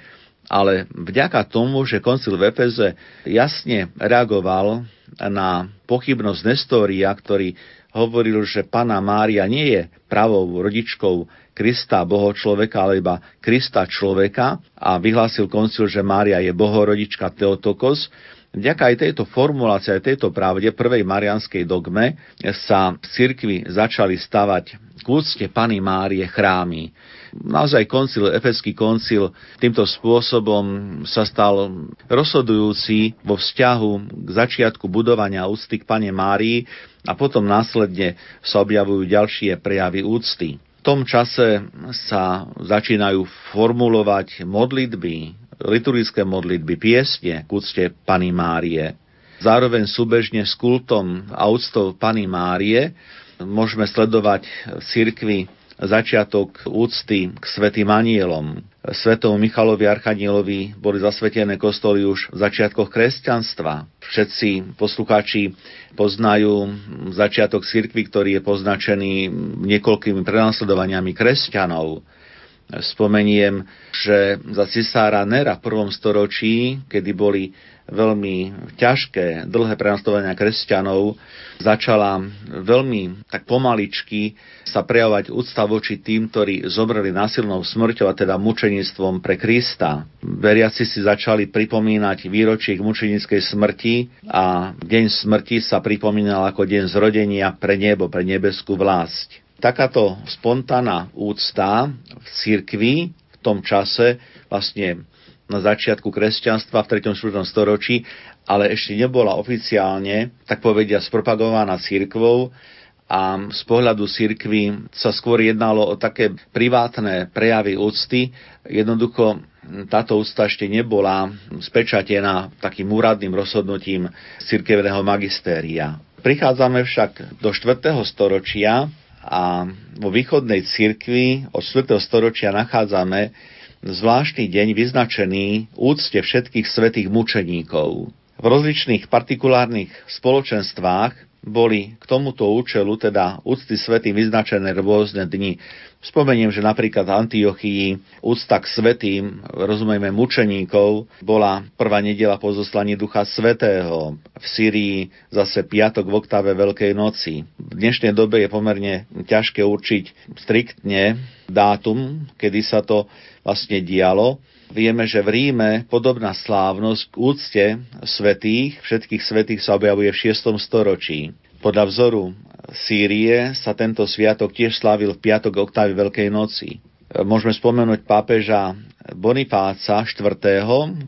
ale vďaka tomu, že koncil v Efeze jasne reagoval na pochybnosť Nestória, ktorý hovoril, že Pana Mária nie je pravou rodičkou Krista, boho človeka, ale iba Krista človeka a vyhlásil koncil, že Mária je bohorodička Teotokos, Vďaka aj tejto formulácii, aj tejto pravde prvej marianskej dogme sa v cirkvi začali stavať k úcte Pany Márie chrámy. Naozaj koncil, efeský koncil týmto spôsobom sa stal rozhodujúci vo vzťahu k začiatku budovania úcty k Pane Márii a potom následne sa objavujú ďalšie prejavy úcty. V tom čase sa začínajú formulovať modlitby liturgické modlitby, piesne k úcte Pany Márie. Zároveň súbežne s kultom a úctou Pany Márie môžeme sledovať v cirkvi začiatok úcty k svetým anielom. Svetomu Michalovi Archanielovi boli zasvetené kostoly už v začiatkoch kresťanstva. Všetci poslucháči poznajú začiatok cirkvy, ktorý je poznačený niekoľkými prenasledovaniami kresťanov. Spomeniem, že za cisára Nera v prvom storočí, kedy boli veľmi ťažké, dlhé prenasledovania kresťanov, začala veľmi tak pomaličky sa prejavovať úcta voči tým, ktorí zomreli násilnou smrťou, a teda mučenictvom pre Krista. Veriaci si začali pripomínať výročie k mučenickej smrti a deň smrti sa pripomínal ako deň zrodenia pre nebo, pre nebeskú vlast takáto spontánna úcta v cirkvi v tom čase, vlastne na začiatku kresťanstva v 3. 4. storočí, ale ešte nebola oficiálne, tak povedia, spropagovaná církvou a z pohľadu cirkvy sa skôr jednalo o také privátne prejavy úcty. Jednoducho táto úcta ešte nebola spečatená takým úradným rozhodnutím cirkevného magistéria. Prichádzame však do 4. storočia, a vo východnej cirkvi od 4. storočia nachádzame zvláštny deň vyznačený úcte všetkých svetých mučeníkov. V rozličných partikulárnych spoločenstvách boli k tomuto účelu, teda úcty svetým, vyznačené rôzne dni. Spomeniem, že napríklad v Antiochii úcta k svetým, rozumieme mučeníkov, bola prvá nedela po Ducha Svetého. V Syrii zase piatok v oktave Veľkej noci. V dnešnej dobe je pomerne ťažké určiť striktne dátum, kedy sa to vlastne dialo. Vieme, že v Ríme podobná slávnosť k úcte svetých, všetkých svetých sa objavuje v 6. storočí. Podľa vzoru Sýrie sa tento sviatok tiež slávil v piatok oktávy Veľkej noci. Môžeme spomenúť pápeža Bonifáca IV.,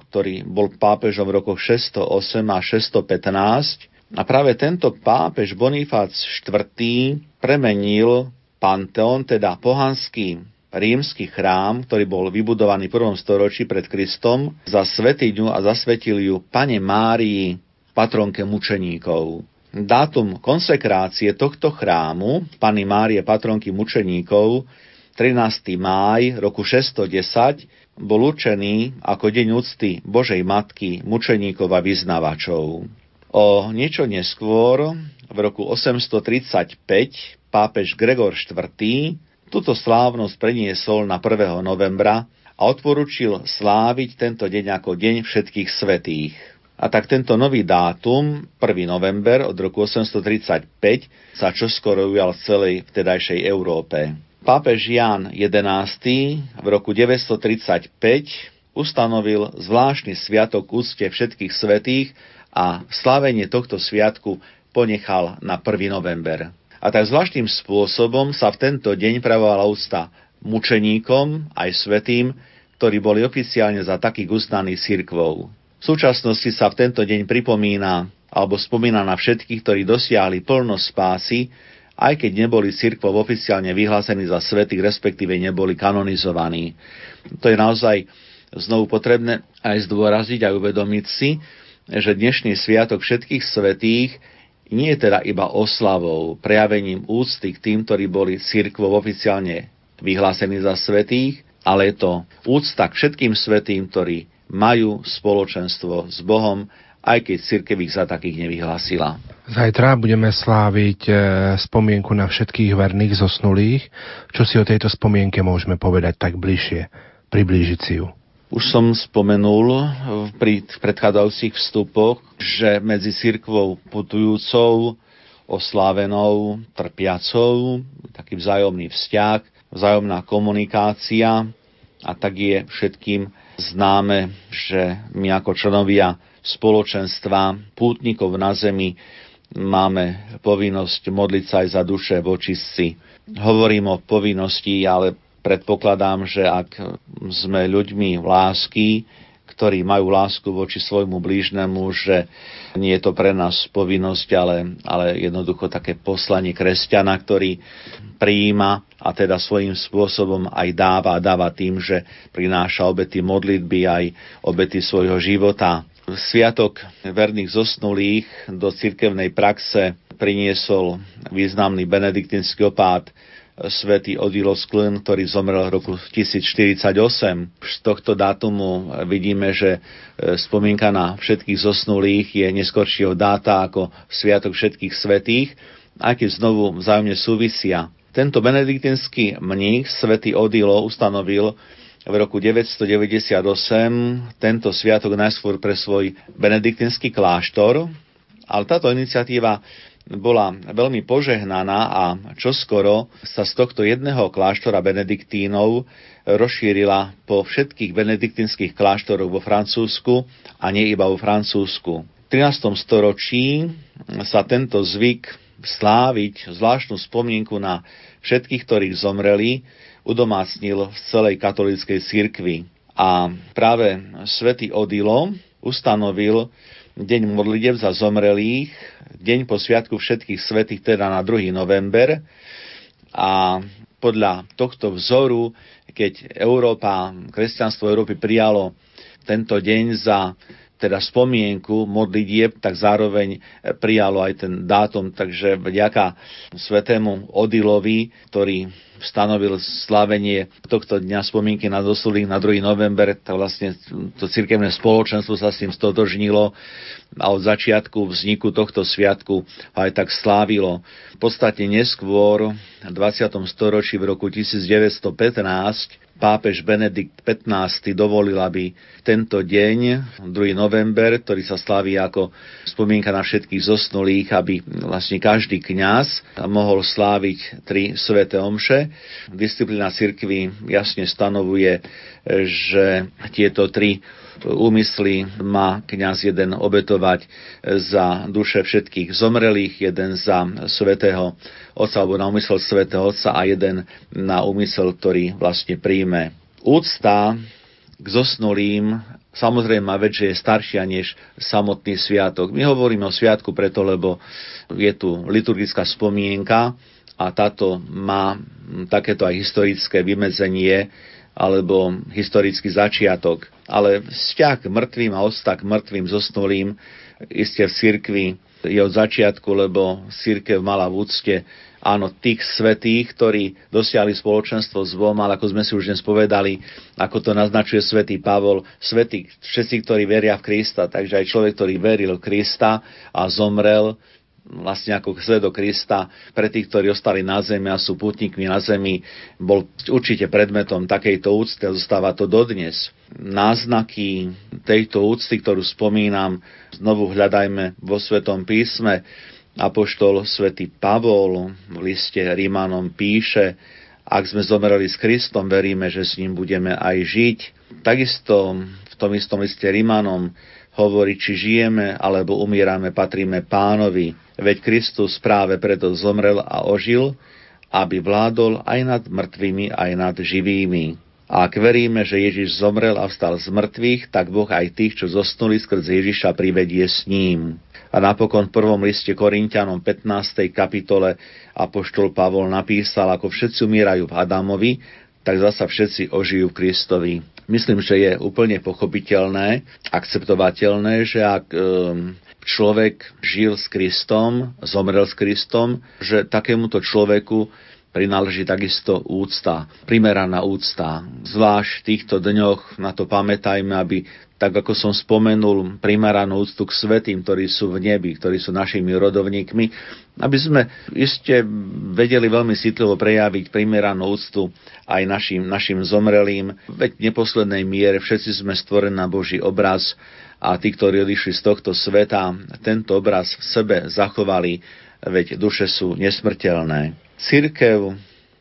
ktorý bol pápežom v rokoch 608 a 615. A práve tento pápež Bonifác IV. premenil Panteón, teda pohanský rímsky chrám, ktorý bol vybudovaný v prvom storočí pred Kristom, za svetiňu a zasvetil ju Pane Márii, patronke mučeníkov. Dátum konsekrácie tohto chrámu, Pany Márie patronky mučeníkov, 13. máj roku 610, bol určený ako deň úcty Božej Matky, mučeníkov a vyznavačov. O niečo neskôr, v roku 835, pápež Gregor IV. túto slávnosť preniesol na 1. novembra a odporučil sláviť tento deň ako Deň všetkých svetých. A tak tento nový dátum, 1. november od roku 835, sa čoskoro ujal v celej vtedajšej Európe. Pápež Jan XI v roku 935 ustanovil zvláštny sviatok úcte všetkých svetých a slavenie tohto sviatku ponechal na 1. november. A tak zvláštnym spôsobom sa v tento deň pravovala úcta mučeníkom aj svetým, ktorí boli oficiálne za takých uznaných cirkvou. V súčasnosti sa v tento deň pripomína alebo spomína na všetkých, ktorí dosiahli plnosť spásy, aj keď neboli cirkvou oficiálne vyhlásení za svetých, respektíve neboli kanonizovaní. To je naozaj znovu potrebné aj zdôraziť a uvedomiť si, že dnešný sviatok všetkých svetých nie je teda iba oslavou, prejavením úcty k tým, ktorí boli cirkvou oficiálne vyhlásení za svetých, ale je to úcta k všetkým svetým, ktorí majú spoločenstvo s Bohom, aj keď cirkev ich za takých nevyhlásila. Zajtra budeme sláviť e, spomienku na všetkých verných zosnulých. Čo si o tejto spomienke môžeme povedať tak bližšie, priblížiť si ju? Už som spomenul pri predchádzajúcich vstupoch, že medzi cirkvou putujúcou, oslávenou, trpiacou, taký vzájomný vzťah, vzájomná komunikácia a tak je všetkým známe, že my ako členovia spoločenstva pútnikov na zemi máme povinnosť modliť sa aj za duše vočistci. Hovorím o povinnosti, ale predpokladám, že ak sme ľuďmi lásky, ktorí majú lásku voči svojmu blížnemu, že nie je to pre nás povinnosť, ale, ale jednoducho také poslanie kresťana, ktorý prijíma a teda svojím spôsobom aj dáva a dáva tým, že prináša obety modlitby aj obety svojho života. Sviatok verných zosnulých do cirkevnej praxe priniesol významný benediktínsky opát svätý Odilo Sklin, ktorý zomrel v roku 1048. Z tohto dátumu vidíme, že e, spomienka na všetkých zosnulých je neskoršieho dáta ako Sviatok všetkých svetých, aj keď znovu vzájomne súvisia. Tento benediktinský mních, svätý Odilo, ustanovil v roku 998 tento sviatok najskôr pre svoj benediktinský kláštor, ale táto iniciatíva bola veľmi požehnaná a čoskoro sa z tohto jedného kláštora benediktínov rozšírila po všetkých benediktinských kláštoroch vo Francúzsku a nie iba vo Francúzsku. V 13. storočí sa tento zvyk sláviť zvláštnu spomienku na všetkých, ktorých zomreli, udomácnil v celej katolíckej cirkvi. A práve svätý Odilo ustanovil deň modlitev za zomrelých, deň po sviatku všetkých svetých, teda na 2. november. A podľa tohto vzoru, keď Európa, kresťanstvo Európy prijalo tento deň za teda spomienku modlitieb, tak zároveň prijalo aj ten dátum, takže vďaka svetému Odilovi, ktorý stanovil slavenie tohto dňa spomienky na dosulých na 2. november, tak vlastne to cirkevné spoločenstvo sa s tým stotožnilo a od začiatku vzniku tohto sviatku aj tak slávilo. V podstate neskôr v 20. storočí v roku 1915 pápež Benedikt XV dovolil, aby tento deň, 2. november, ktorý sa slaví ako spomienka na všetkých zosnulých, aby vlastne každý kňaz mohol sláviť tri sveté omše. Disciplína cirkvi jasne stanovuje, že tieto tri úmysly má kňaz jeden obetovať za duše všetkých zomrelých, jeden za svetého Otca alebo na úmysel svetého Otca a jeden na úmysel, ktorý vlastne príjme. Úcta k zosnulým samozrejme má veď, že je staršia než samotný sviatok. My hovoríme o sviatku preto, lebo je tu liturgická spomienka a táto má takéto aj historické vymedzenie alebo historický začiatok. Ale vzťah k mŕtvým a ostak k mŕtvým zosnulým iste v cirkvi je od začiatku, lebo církev mala v úcte áno, tých svetých, ktorí dosiahli spoločenstvo s Bohom, ale ako sme si už dnes povedali, ako to naznačuje svätý Pavol, svetí, všetci, ktorí veria v Krista, takže aj človek, ktorý veril v Krista a zomrel, vlastne ako svedok Krista pre tých, ktorí ostali na zemi a sú putníkmi na zemi, bol určite predmetom takejto úcty a zostáva to dodnes. Náznaky tejto úcty, ktorú spomínam, znovu hľadajme vo Svetom písme. Apoštol svätý Pavol v liste Rímanom píše, ak sme zomreli s Kristom, veríme, že s ním budeme aj žiť. Takisto v tom istom liste Rímanom hovorí, či žijeme alebo umierame, patríme pánovi. Veď Kristus práve preto zomrel a ožil, aby vládol aj nad mŕtvými, aj nad živými. A ak veríme, že Ježiš zomrel a vstal z mŕtvych, tak Boh aj tých, čo zosnuli skrze Ježiša, privedie s ním. A napokon v prvom liste Korintianom 15. kapitole Apoštol Pavol napísal, ako všetci umierajú v Adamovi, tak zasa všetci ožijú v Kristovi. Myslím, že je úplne pochopiteľné, akceptovateľné, že ak um, človek žil s Kristom, zomrel s Kristom, že takémuto človeku prináleží takisto úcta, primeraná úcta. Zvlášť v týchto dňoch na to pamätajme, aby tak ako som spomenul, primeranú úctu k svetým, ktorí sú v nebi, ktorí sú našimi rodovníkmi, aby sme iste vedeli veľmi citlivo prejaviť primeranú úctu aj našim, našim zomrelým. Veď v neposlednej miere všetci sme stvorení na Boží obraz a tí, ktorí odišli z tohto sveta, tento obraz v sebe zachovali, veď duše sú nesmrteľné. Cirkev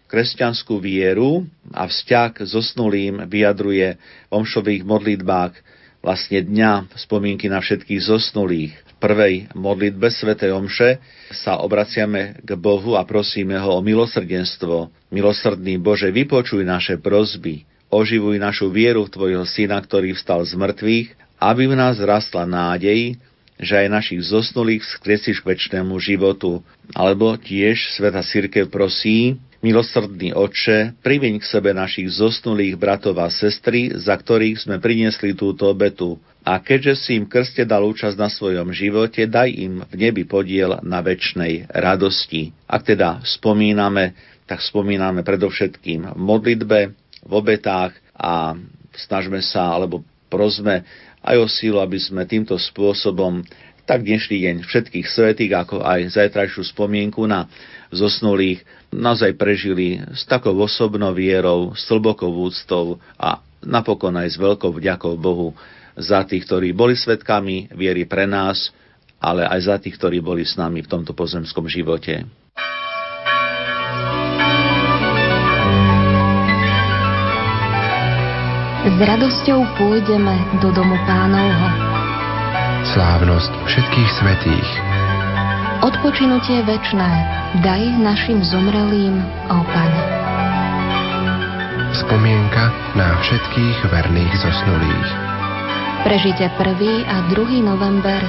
kresťanskú vieru a vzťah so snulým vyjadruje v omšových modlitbách vlastne dňa spomienky na všetkých zosnulých. V prvej modlitbe Sv. Omše sa obraciame k Bohu a prosíme ho o milosrdenstvo. Milosrdný Bože, vypočuj naše prozby, oživuj našu vieru v Tvojho Syna, ktorý vstal z mŕtvych, aby v nás rastla nádej, že aj našich zosnulých skresíš k väčšnému životu. Alebo tiež Sveta Církev prosí, Milosrdný oče, priveň k sebe našich zosnulých bratov a sestry, za ktorých sme priniesli túto obetu. A keďže si im krste dal účasť na svojom živote, daj im v nebi podiel na väčšnej radosti. Ak teda spomíname, tak spomíname predovšetkým v modlitbe, v obetách a snažme sa, alebo prosme aj o sílu, aby sme týmto spôsobom tak dnešný deň všetkých svetých, ako aj zajtrajšiu spomienku na zosnulých naozaj prežili s takou osobnou vierou, s hlbokou úctou a napokon aj s veľkou vďakou Bohu za tých, ktorí boli svetkami viery pre nás, ale aj za tých, ktorí boli s nami v tomto pozemskom živote. S radosťou pôjdeme do domu pánovho. Slávnosť všetkých svetých. Odpočinutie večné daj našim zomrelým, ó Pane. Spomienka na všetkých verných zosnulých. Prežite 1. a 2. november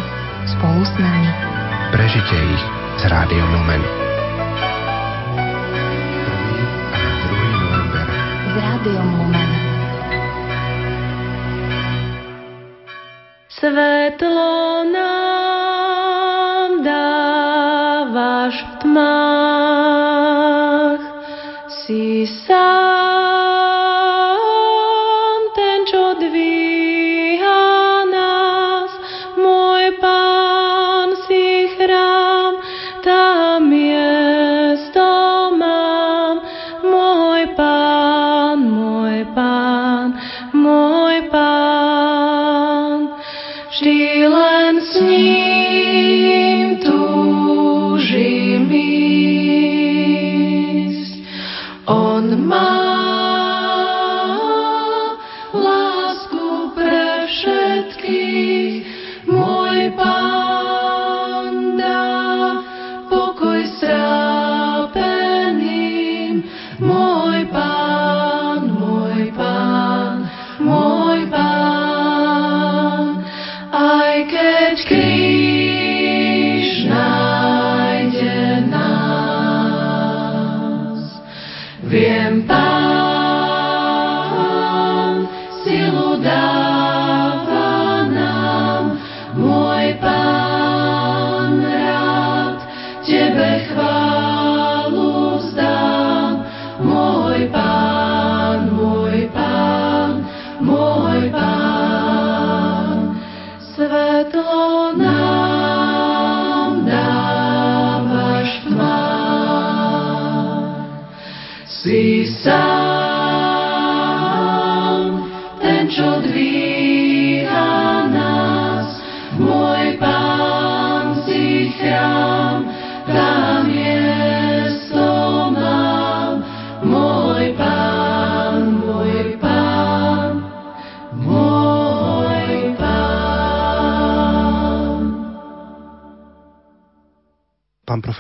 spolu s nami. Prežite ich s Rádiom Lumen. 1. a 2. november S Rádiom Lumen. Svetlo nám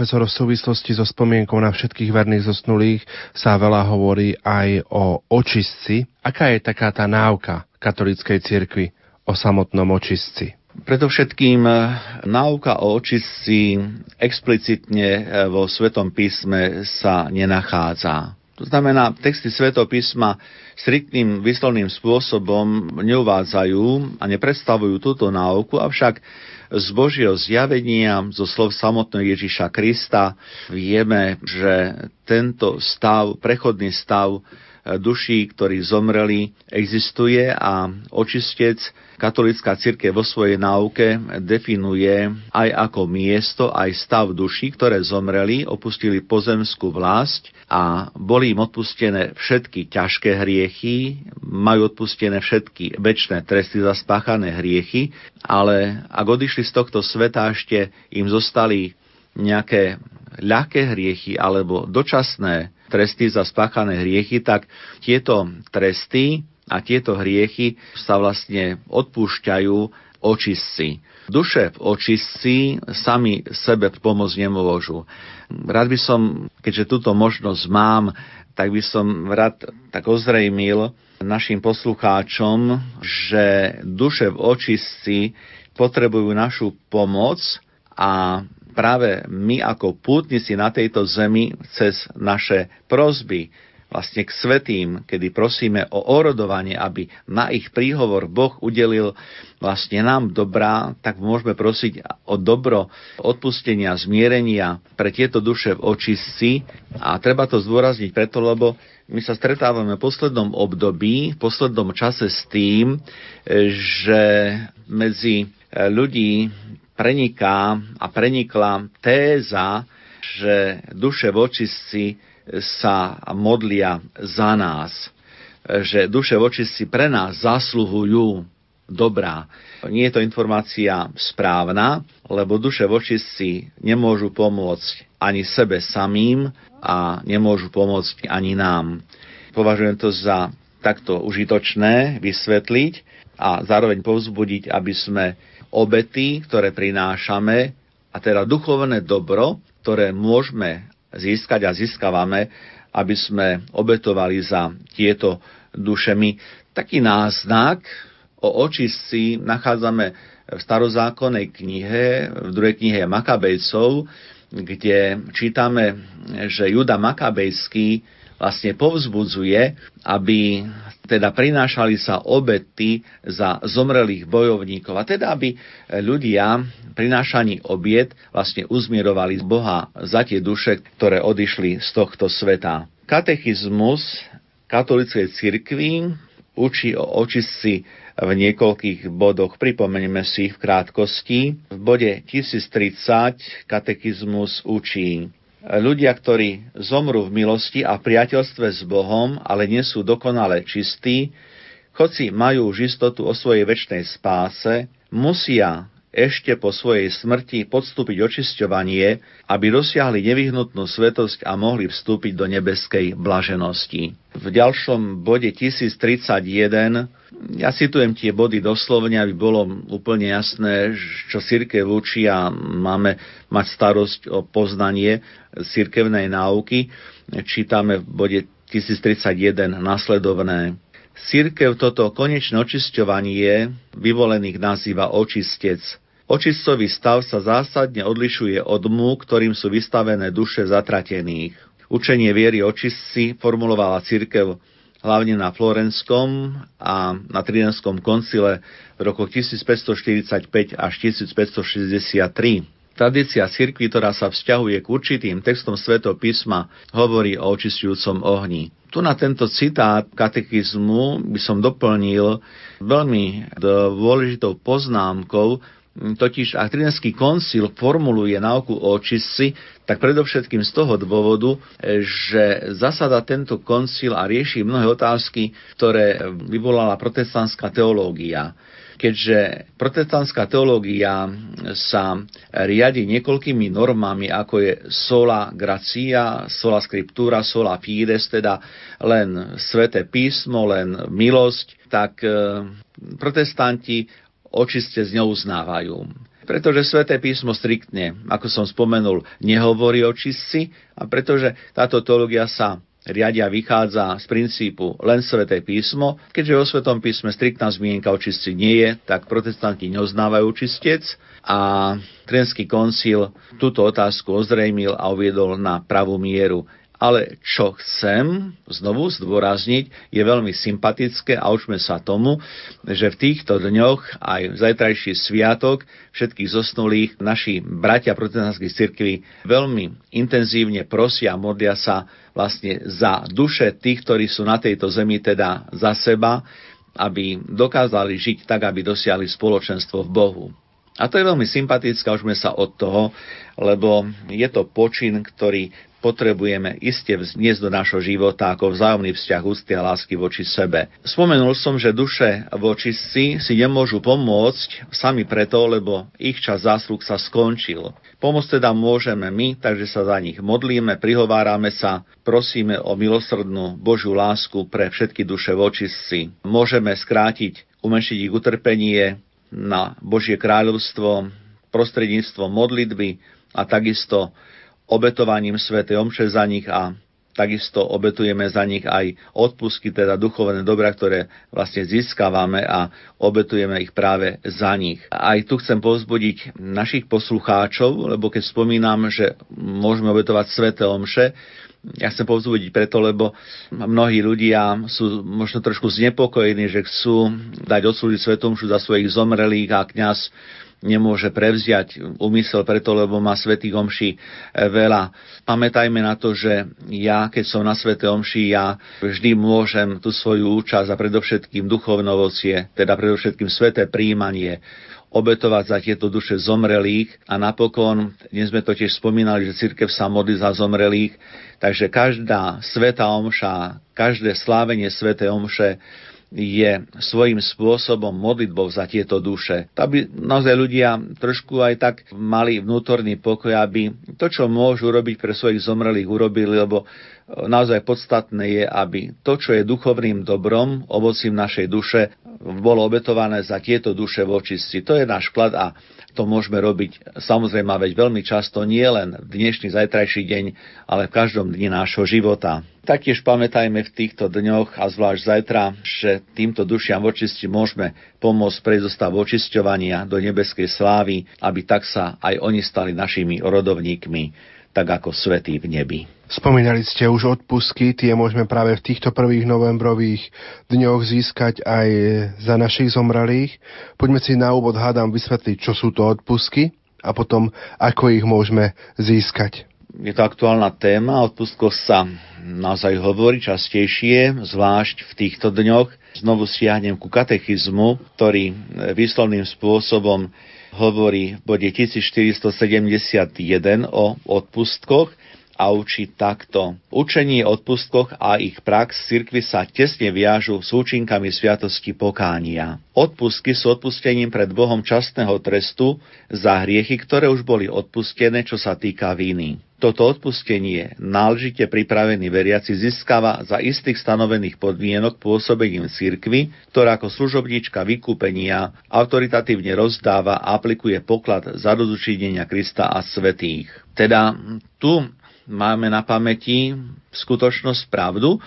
profesor, v súvislosti so spomienkou na všetkých verných zosnulých sa veľa hovorí aj o očistci. Aká je taká tá náuka katolíckej cirkvi o samotnom očistci? Predovšetkým eh, náuka o očistci explicitne eh, vo Svetom písme sa nenachádza. To znamená, texty Svetopísma striktným vyslovným spôsobom neuvádzajú a nepredstavujú túto náuku, avšak z Božieho zjavenia, zo slov samotného Ježiša Krista vieme, že tento stav, prechodný stav duší, ktorí zomreli, existuje a očistec katolická církev vo svojej náuke definuje aj ako miesto, aj stav duší, ktoré zomreli, opustili pozemskú vlast a boli im odpustené všetky ťažké hriechy, majú odpustené všetky väčšie tresty za spáchané hriechy, ale ak odišli z tohto sveta ešte im zostali nejaké ľahké hriechy alebo dočasné tresty za spáchané hriechy, tak tieto tresty a tieto hriechy sa vlastne odpúšťajú očistci. Duše v očistci sami sebe pomôcť nemôžu. Rád by som, keďže túto možnosť mám, tak by som rád tak ozrejmil našim poslucháčom, že duše v očistci potrebujú našu pomoc a práve my ako pútnici na tejto zemi cez naše prozby, vlastne k svetým, kedy prosíme o orodovanie, aby na ich príhovor Boh udelil vlastne nám dobrá, tak môžeme prosiť o dobro odpustenia, zmierenia pre tieto duše v očistci. A treba to zdôrazniť preto, lebo my sa stretávame v poslednom období, v poslednom čase s tým, že medzi ľudí preniká a prenikla téza, že duše v očistci sa modlia za nás, že duše vočistí pre nás zasluhujú dobrá. Nie je to informácia správna, lebo duše vočistí nemôžu pomôcť ani sebe samým a nemôžu pomôcť ani nám. Považujem to za takto užitočné vysvetliť a zároveň povzbudiť, aby sme obety, ktoré prinášame, a teda duchovné dobro, ktoré môžeme získať a získavame, aby sme obetovali za tieto dušemi. Taký náznak o očistci nachádzame v starozákonnej knihe, v druhej knihe Makabejcov, kde čítame, že Juda Makabejský vlastne povzbudzuje, aby teda prinášali sa obety za zomrelých bojovníkov a teda aby ľudia prinášaní obiet vlastne uzmierovali Boha za tie duše, ktoré odišli z tohto sveta. Katechizmus katolíckej cirkvi učí o očistci v niekoľkých bodoch. Pripomenieme si ich v krátkosti. V bode 1030 katechizmus učí ľudia, ktorí zomrú v milosti a priateľstve s Bohom, ale nie sú dokonale čistí, hoci majú už istotu o svojej väčšnej spáse, musia ešte po svojej smrti podstúpiť očisťovanie, aby dosiahli nevyhnutnú svetosť a mohli vstúpiť do nebeskej blaženosti. V ďalšom bode 1031 ja citujem tie body doslovne, aby bolo úplne jasné, čo církev učí a máme mať starosť o poznanie cirkevnej náuky. Čítame v bode 1031 nasledovné. Církev toto konečné očisťovanie vyvolených nazýva očistec. Očistový stav sa zásadne odlišuje od mú, ktorým sú vystavené duše zatratených. Učenie viery očistci formulovala církev hlavne na Florenskom a na Tridenskom koncile v rokoch 1545 až 1563. Tradícia cirkvi, ktorá sa vzťahuje k určitým textom svetopísma, hovorí o očistujúcom ohni. Tu na tento citát katechizmu by som doplnil veľmi dôležitou poznámkou, totiž ak Tridentský koncil formuluje náuku o očistci, tak predovšetkým z toho dôvodu, že zasada tento koncil a rieši mnohé otázky, ktoré vyvolala protestantská teológia. Keďže protestantská teológia sa riadi niekoľkými normami, ako je sola gracia, sola scriptura, sola fides, teda len sveté písmo, len milosť, tak eh, protestanti očiste neuznávajú. Pretože sväté písmo striktne, ako som spomenul, nehovorí o čistci a pretože táto teológia sa riadia vychádza z princípu len sväté písmo, keďže o svetom písme striktná zmienka o čistci nie je, tak protestanti neoznávajú čistec a Trenský koncil túto otázku ozrejmil a uviedol na pravú mieru. Ale čo chcem znovu zdôrazniť, je veľmi sympatické a učme sa tomu, že v týchto dňoch aj v zajtrajší sviatok všetkých zosnulých naši bratia protestantských cirkví veľmi intenzívne prosia a modlia sa vlastne za duše tých, ktorí sú na tejto zemi, teda za seba, aby dokázali žiť tak, aby dosiahli spoločenstvo v Bohu. A to je veľmi sympatické, už sme sa od toho, lebo je to počin, ktorý potrebujeme iste vzniesť do nášho života ako vzájomný vzťah úcty a lásky voči sebe. Spomenul som, že duše voči si nemôžu pomôcť sami preto, lebo ich čas zásluh sa skončil. Pomôcť teda môžeme my, takže sa za nich modlíme, prihovárame sa, prosíme o milosrdnú Božiu lásku pre všetky duše voči si. Môžeme skrátiť, umenšiť ich utrpenie, na Božie kráľovstvo prostredníctvom modlitby a takisto obetovaním Sv. Omše za nich a takisto obetujeme za nich aj odpusky, teda duchovné dobra, ktoré vlastne získavame a obetujeme ich práve za nich. Aj tu chcem povzbudiť našich poslucháčov, lebo keď spomínam, že môžeme obetovať sveté omše, ja chcem povzbudiť preto, lebo mnohí ľudia sú možno trošku znepokojení, že chcú dať odsúdiť svetomšu za svojich zomrelých a kňaz nemôže prevziať úmysel preto, lebo má svätých omší e, veľa. Pamätajme na to, že ja, keď som na svete omši, ja vždy môžem tú svoju účasť a predovšetkým duchovnovocie, teda predovšetkým sveté príjmanie, obetovať za tieto duše zomrelých a napokon, dnes sme to tiež spomínali, že církev sa modlí za zomrelých, takže každá sveta omša, každé slávenie svete omše je svojím spôsobom modlitbou za tieto duše. Aby naozaj ľudia trošku aj tak mali vnútorný pokoj, aby to, čo môžu robiť pre svojich zomrelých, urobili, lebo naozaj podstatné je, aby to, čo je duchovným dobrom, ovocím našej duše, bolo obetované za tieto duše v očistci. To je náš vklad a to môžeme robiť samozrejme veď veľmi často, nie len v dnešný, zajtrajší deň, ale v každom dni nášho života. Taktiež pamätajme v týchto dňoch a zvlášť zajtra, že týmto dušiam očisti môžeme pomôcť prejsť stavu očisťovania do nebeskej slávy, aby tak sa aj oni stali našimi rodovníkmi tak ako svetý v nebi. Spomínali ste už odpusky, tie môžeme práve v týchto prvých novembrových dňoch získať aj za našich zomralých. Poďme si na úvod hádam vysvetliť, čo sú to odpusky a potom ako ich môžeme získať. Je to aktuálna téma, odpustko sa naozaj hovorí častejšie, zvlášť v týchto dňoch. Znovu siahnem ku katechizmu, ktorý výslovným spôsobom hovorí v bode 1471 o odpustkoch a učí takto. Učenie o odpustkoch a ich prax cirkvi sa tesne viažu s účinkami sviatosti pokánia. Odpustky sú odpustením pred Bohom častného trestu za hriechy, ktoré už boli odpustené, čo sa týka viny. Toto odpustenie náležite pripravený veriaci získava za istých stanovených podmienok pôsobením cirkvy, ktorá ako služobníčka vykúpenia autoritatívne rozdáva a aplikuje poklad za dozučinenia Krista a svetých. Teda tu máme na pamäti skutočnosť pravdu,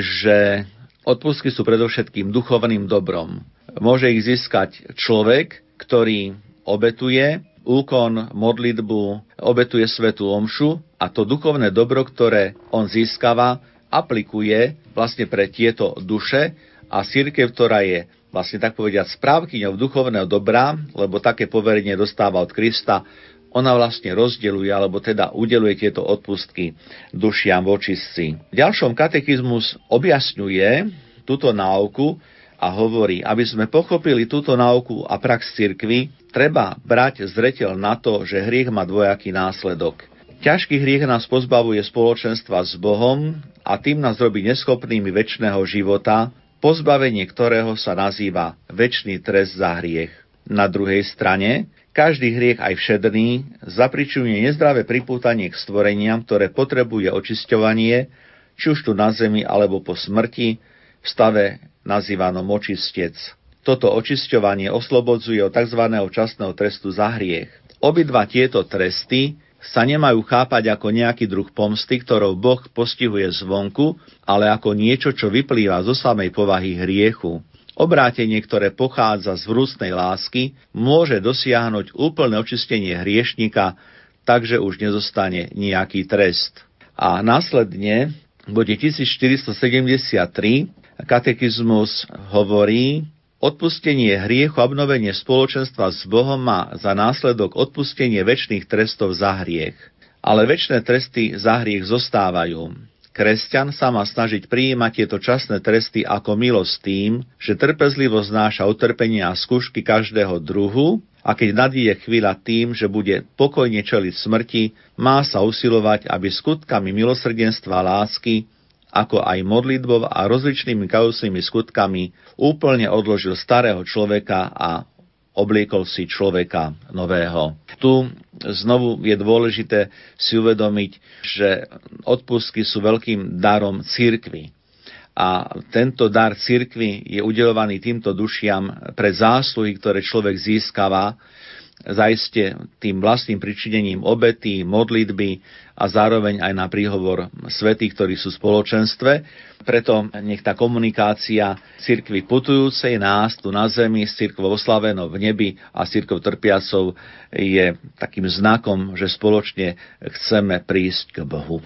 že odpustky sú predovšetkým duchovným dobrom. Môže ich získať človek, ktorý obetuje úkon, modlitbu, obetuje svetú omšu a to duchovné dobro, ktoré on získava, aplikuje vlastne pre tieto duše a církev, ktorá je vlastne tak povediať správkyňou duchovného dobra, lebo také poverenie dostáva od Krista, ona vlastne rozdeluje, alebo teda udeluje tieto odpustky dušiam v očistci. V ďalšom katechizmus objasňuje túto náuku a hovorí, aby sme pochopili túto náuku a prax cirkvy, treba brať zreteľ na to, že hriech má dvojaký následok. Ťažký hriech nás pozbavuje spoločenstva s Bohom a tým nás robí neschopnými väčšného života, pozbavenie ktorého sa nazýva väčší trest za hriech. Na druhej strane, každý hriech aj všedný zapričuje nezdravé pripútanie k stvoreniam, ktoré potrebuje očisťovanie, či už tu na zemi alebo po smrti, v stave nazývanom očistec. Toto očisťovanie oslobodzuje od tzv. časného trestu za hriech. Obidva tieto tresty sa nemajú chápať ako nejaký druh pomsty, ktorou Boh postihuje zvonku, ale ako niečo, čo vyplýva zo samej povahy hriechu. Obrátenie, ktoré pochádza z vrúcnej lásky, môže dosiahnuť úplné očistenie hriešnika, takže už nezostane nejaký trest. A následne v bode 1473 katechizmus hovorí, Odpustenie hriechu a obnovenie spoločenstva s Bohom má za následok odpustenie väčšných trestov za hriech. Ale väčšie tresty za hriech zostávajú. Kresťan sa má snažiť prijímať tieto časné tresty ako milosť tým, že trpezlivo znáša utrpenia a skúšky každého druhu a keď nadíde chvíľa tým, že bude pokojne čeliť smrti, má sa usilovať, aby skutkami milosrdenstva a lásky ako aj modlitbou a rozličnými kajúcimi skutkami úplne odložil starého človeka a obliekol si človeka nového. Tu znovu je dôležité si uvedomiť, že odpustky sú veľkým darom církvy. A tento dar církvy je udelovaný týmto dušiam pre zásluhy, ktoré človek získava zaiste tým vlastným pričinením obety, modlitby a zároveň aj na príhovor svetých, ktorí sú v spoločenstve. Preto nech tá komunikácia cirkvy putujúcej nás tu na zemi s cirkvou oslavenou v nebi a s cirkvou trpiacou je takým znakom, že spoločne chceme prísť k Bohu.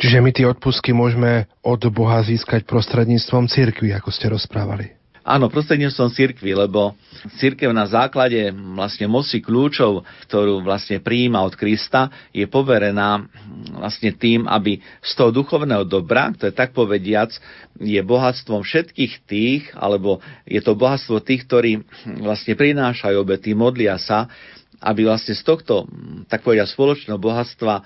Čiže my tie odpusky môžeme od Boha získať prostredníctvom cirkvi, ako ste rozprávali. Áno, prostredníctvom cirkvi, lebo cirkev na základe vlastne moci kľúčov, ktorú vlastne prijíma od Krista, je poverená vlastne tým, aby z toho duchovného dobra, to je tak povediac, je bohatstvom všetkých tých, alebo je to bohatstvo tých, ktorí vlastne prinášajú obety, modlia sa, aby vlastne z tohto, tak povedia, spoločného bohatstva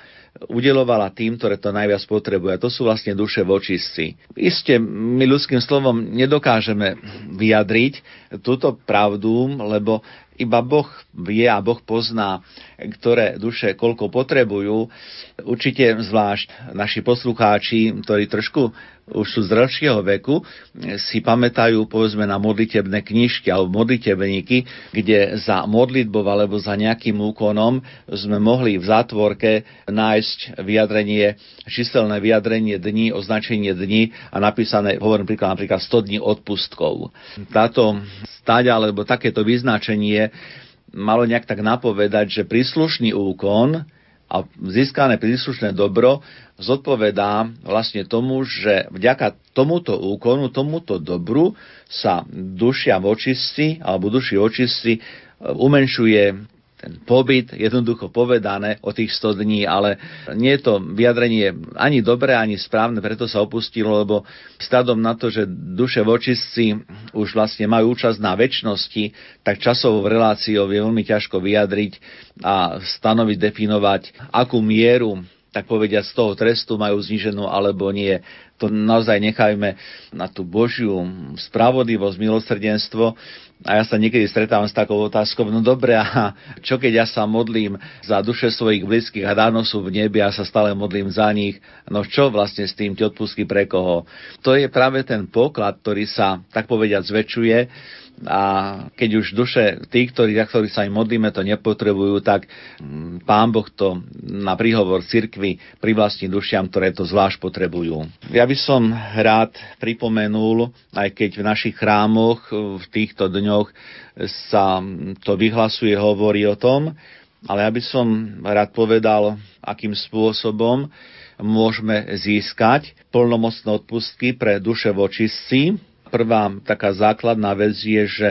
udelovala tým, ktoré to najviac potrebuje. To sú vlastne duše vočistci. Isté, my ľudským slovom nedokážeme vyjadriť túto pravdu, lebo iba Boh vie a Boh pozná, ktoré duše koľko potrebujú. Určite zvlášť naši poslucháči, ktorí trošku už sú z dlhšieho veku, si pamätajú povedzme na modlitebné knižky alebo modlitebníky, kde za modlitbou alebo za nejakým úkonom sme mohli v zátvorke nájsť vyjadrenie, číselné vyjadrenie dní, označenie dní a napísané, hovorím príklad, napríklad 100 dní odpustkov. Táto stať alebo takéto vyznačenie malo nejak tak napovedať, že príslušný úkon a získané príslušné dobro zodpovedá vlastne tomu, že vďaka tomuto úkonu, tomuto dobru sa dušia vočistí alebo duši očistí umenšuje ten pobyt, jednoducho povedané, o tých 100 dní, ale nie je to vyjadrenie ani dobré, ani správne, preto sa opustilo, lebo stádom na to, že duše vočistci už vlastne majú účasť na väčšnosti, tak časovou reláciou je veľmi ťažko vyjadriť a stanoviť, definovať, akú mieru tak povediať, z toho trestu majú zniženú alebo nie. To naozaj nechajme na tú Božiu spravodlivosť, milosrdenstvo. A ja sa niekedy stretávam s takou otázkou, no dobre, a čo keď ja sa modlím za duše svojich blízkych a dávno sú v nebi a sa stále modlím za nich, no čo vlastne s tým ti odpustky pre koho? To je práve ten poklad, ktorý sa, tak povediať, zväčšuje a keď už duše tých, ktorí, za ktorých sa im modlíme, to nepotrebujú, tak mm, Pán Boh to na príhovor cirkvi privlastní dušiam, ktoré to zvlášť potrebujú. Ja by som rád pripomenul, aj keď v našich chrámoch v týchto dňoch sa to vyhlasuje, hovorí o tom, ale ja by som rád povedal, akým spôsobom môžeme získať plnomocné odpustky pre duše vočistci, prvá taká základná vec je, že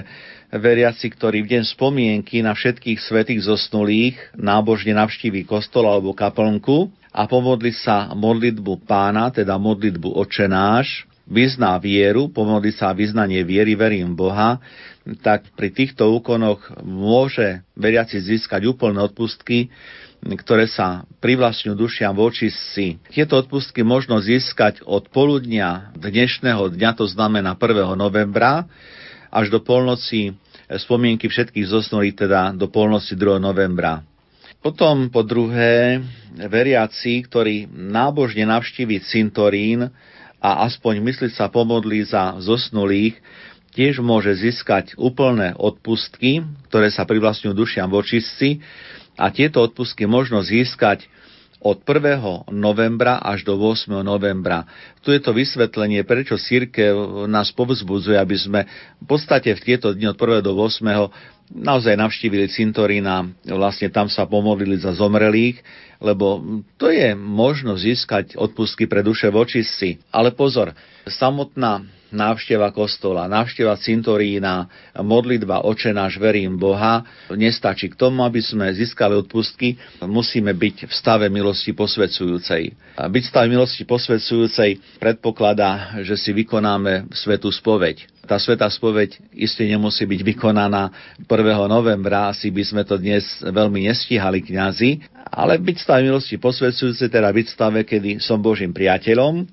veriaci, ktorí v deň spomienky na všetkých svetých zosnulých nábožne navštíví kostol alebo kaplnku a pomodli sa modlitbu pána, teda modlitbu očenáš, vyzná vieru, pomodli sa vyznanie viery, verím Boha, tak pri týchto úkonoch môže veriaci získať úplné odpustky, ktoré sa privlastňujú dušiam voči si. Tieto odpustky možno získať od poludnia dnešného dňa, to znamená 1. novembra, až do polnoci spomienky všetkých zosnulých, teda do polnoci 2. novembra. Potom po druhé, veriaci, ktorí nábožne navštívi cintorín a aspoň mysliť sa pomodlí za zosnulých, tiež môže získať úplné odpustky, ktoré sa privlastňujú dušiam vočistci, a tieto odpustky možno získať od 1. novembra až do 8. novembra. Tu je to vysvetlenie, prečo církev nás povzbudzuje, aby sme v podstate v tieto dni od 1. do 8. naozaj navštívili cintorín vlastne tam sa pomodlili za zomrelých, lebo to je možno získať odpustky pre duše vočistci. Ale pozor, samotná návšteva kostola, návšteva cintorína, modlitba Oče náš, verím Boha, nestačí k tomu, aby sme získali odpustky, musíme byť v stave milosti posvedzujúcej. Byť v stave milosti posvedzujúcej predpokladá, že si vykonáme svetú spoveď. Tá svetá spoveď iste nemusí byť vykonaná 1. novembra, asi by sme to dnes veľmi nestíhali kňazi, ale byť v stave milosti posvedzujúcej, teda byť v stave, kedy som Božím priateľom,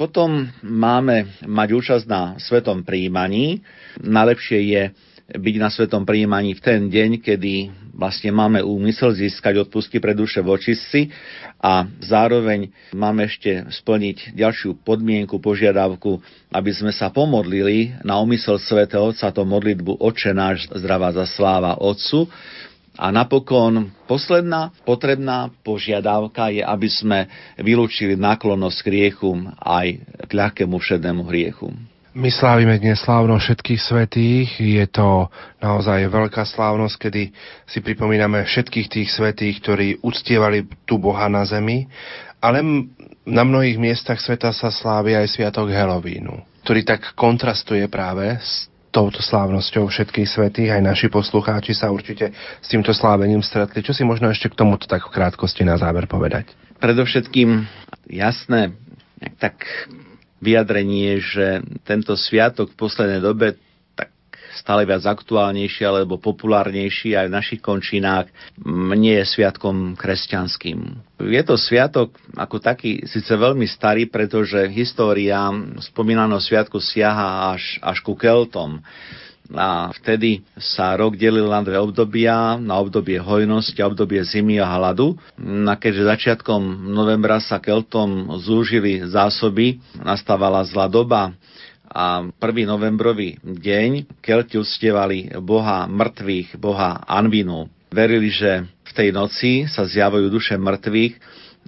potom máme mať účasť na svetom príjmaní. Najlepšie je byť na svetom príjmaní v ten deň, kedy vlastne máme úmysel získať odpustky pre duše vočistci a zároveň máme ešte splniť ďalšiu podmienku, požiadavku, aby sme sa pomodlili na úmysel svätého Otca, to modlitbu Oče náš, zdravá za sláva Otcu, A napokon posledná potrebná požiadavka je, aby sme vylúčili náklonnosť k hriechu aj k ľahkému všednému hriechu. My slávime dnes slávnosť všetkých svetých. Je to naozaj veľká slávnosť, kedy si pripomíname všetkých tých svetých, ktorí uctievali tu Boha na zemi. Ale na mnohých miestach sveta sa slávi aj Sviatok Helovínu, ktorý tak kontrastuje práve s touto slávnosťou všetkých svetých. Aj naši poslucháči sa určite s týmto slávením stretli. Čo si možno ešte k tomuto tak v krátkosti na záver povedať? Predovšetkým jasné, tak vyjadrenie, že tento sviatok v poslednej dobe stále viac aktuálnejší alebo populárnejší aj v našich končinách nie je sviatkom kresťanským. Je to sviatok ako taký síce veľmi starý, pretože história spomínaného sviatku siaha až, až ku Keltom a vtedy sa rok delil na dve obdobia, na obdobie hojnosti a obdobie zimy a hladu. A keďže začiatkom novembra sa Keltom zúžili zásoby, nastávala zlá doba a 1. novembrový deň Kelti ustievali boha mŕtvych, boha Anvinu. Verili, že v tej noci sa zjavujú duše mŕtvych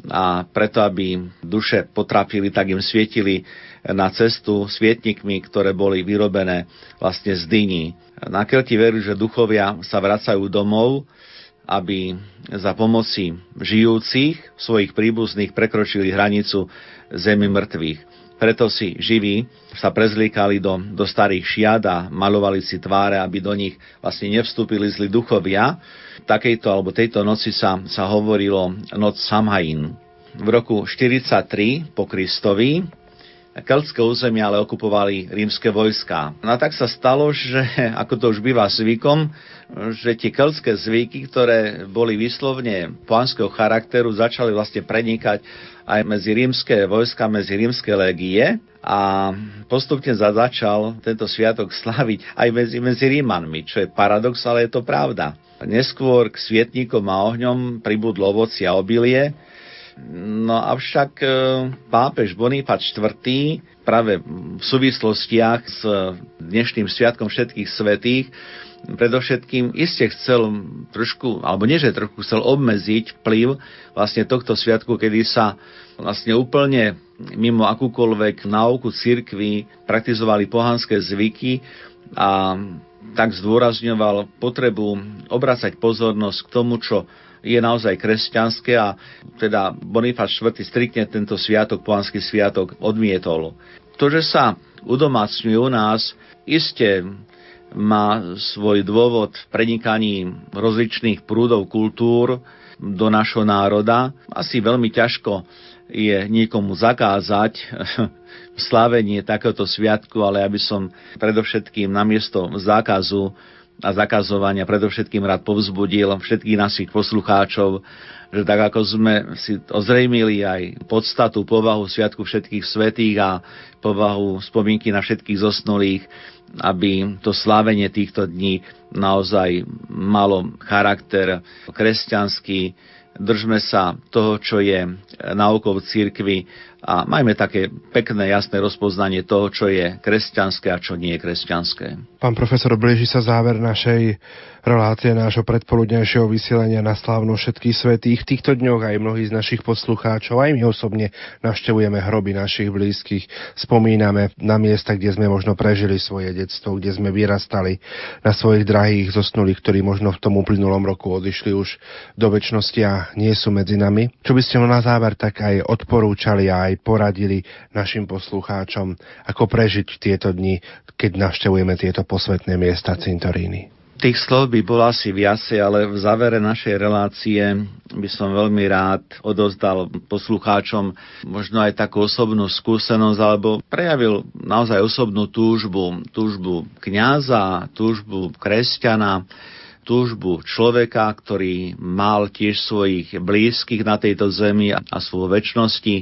a preto, aby duše potrapili, tak im svietili na cestu svietnikmi, ktoré boli vyrobené vlastne z dyní. Na Kelti verí, že duchovia sa vracajú domov, aby za pomoci žijúcich svojich príbuzných prekročili hranicu zemi mŕtvych. Preto si živí sa prezlíkali do, do starých šiat a malovali si tváre, aby do nich vlastne nevstúpili zli duchovia. Takejto alebo tejto noci sa, sa hovorilo noc Samhain. V roku 43 po Kristovi keltské územia ale okupovali rímske vojská. No a tak sa stalo, že ako to už býva zvykom, že tie keltské zvyky, ktoré boli vyslovne pánskeho charakteru, začali vlastne prenikať aj medzi rímske vojska, medzi rímske legie a postupne začal tento sviatok <laughs> slaviť aj medzi, medzi Rímanmi, čo je paradox, ale je to pravda. Neskôr k svietníkom a ohňom pribudlo ovoci a obilie, No avšak e, pápež Bonifat IV práve v súvislostiach s dnešným sviatkom všetkých svetých predovšetkým iste chcel trošku, alebo nie, že trošku chcel obmedziť vplyv vlastne tohto sviatku, kedy sa vlastne úplne mimo akúkoľvek náuku cirkvi praktizovali pohanské zvyky a tak zdôrazňoval potrebu obracať pozornosť k tomu, čo je naozaj kresťanské a teda Bonifác IV. striktne tento sviatok, pohanský sviatok, odmietol. To, že sa udomácňuje u nás, iste má svoj dôvod v prenikaní rozličných prúdov kultúr do našho národa. Asi veľmi ťažko je niekomu zakázať <laughs> slávenie takéhoto sviatku, ale aby som predovšetkým namiesto zákazu a zakazovania. Predovšetkým rád povzbudil všetkých našich poslucháčov, že tak ako sme si ozrejmili aj podstatu, povahu Sviatku všetkých svetých a povahu spomienky na všetkých zosnulých, aby to slávenie týchto dní naozaj malo charakter kresťanský, držme sa toho, čo je naukou v církvi a majme také pekné, jasné rozpoznanie toho, čo je kresťanské a čo nie je kresťanské. Pán profesor, blíži sa záver našej relácie nášho predpoludnejšieho vysielania na slávnu všetkých svetých. V týchto dňoch aj mnohí z našich poslucháčov, aj my osobne navštevujeme hroby našich blízkych, spomíname na miesta, kde sme možno prežili svoje detstvo, kde sme vyrastali na svojich drahých zosnulých, ktorí možno v tom uplynulom roku odišli už do väčšnosti a nie sú medzi nami. Čo by ste na záver tak aj odporúčali a aj poradili našim poslucháčom, ako prežiť tieto dni, keď navštevujeme tieto posvetné miesta cintoríny? Tých slov by bolo asi viacej, ale v závere našej relácie by som veľmi rád odozdal poslucháčom možno aj takú osobnú skúsenosť, alebo prejavil naozaj osobnú túžbu, túžbu kňaza, túžbu kresťana, túžbu človeka, ktorý mal tiež svojich blízkych na tejto zemi a svoje väčšnosti.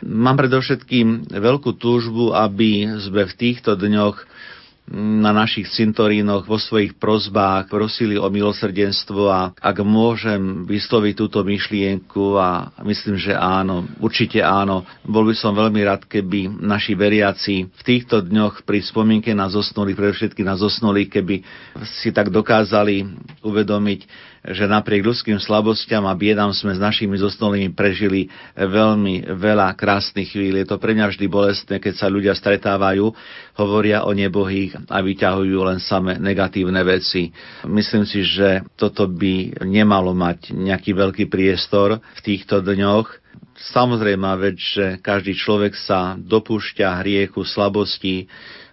Mám predovšetkým veľkú túžbu, aby sme v týchto dňoch na našich cintorínoch vo svojich prozbách prosili o milosrdenstvo a ak môžem vysloviť túto myšlienku a myslím, že áno, určite áno, bol by som veľmi rád, keby naši veriaci v týchto dňoch pri spomienke na zosnulých, predovšetkým na zosnulých, keby si tak dokázali uvedomiť, že napriek ľudským slabostiam a biedám sme s našimi zosnulými prežili veľmi veľa krásnych chvíľ. Je to pre mňa vždy bolestné, keď sa ľudia stretávajú, hovoria o nebohých a vyťahujú len same negatívne veci. Myslím si, že toto by nemalo mať nejaký veľký priestor v týchto dňoch. Samozrejme vec, že každý človek sa dopúšťa hriechu, slabosti,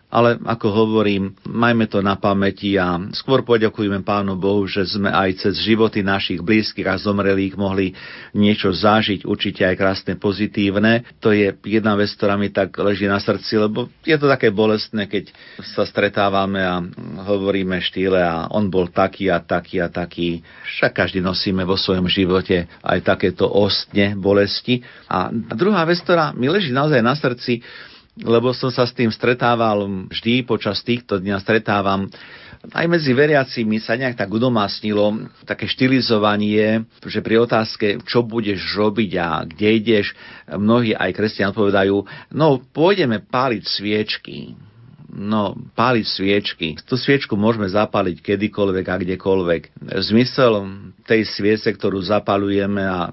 ale ako hovorím, majme to na pamäti a skôr poďakujeme Pánu Bohu, že sme aj cez životy našich blízkych a zomrelých mohli niečo zažiť, určite aj krásne, pozitívne. To je jedna vec, ktorá mi tak leží na srdci, lebo je to také bolestné, keď sa stretávame a hovoríme štýle a on bol taký a taký a taký. Však každý nosíme vo svojom živote aj takéto ostne bolesti. A druhá vec, ktorá mi leží naozaj na srdci, lebo som sa s tým stretával vždy počas týchto dňa stretávam aj medzi veriacimi sa nejak tak udomácnilo také štilizovanie, že pri otázke, čo budeš robiť a kde ideš, mnohí aj kresťania odpovedajú, no pôjdeme páliť sviečky. No, páliť sviečky. Tú sviečku môžeme zapáliť kedykoľvek a kdekoľvek. Zmysel tej sviece, ktorú zapalujeme a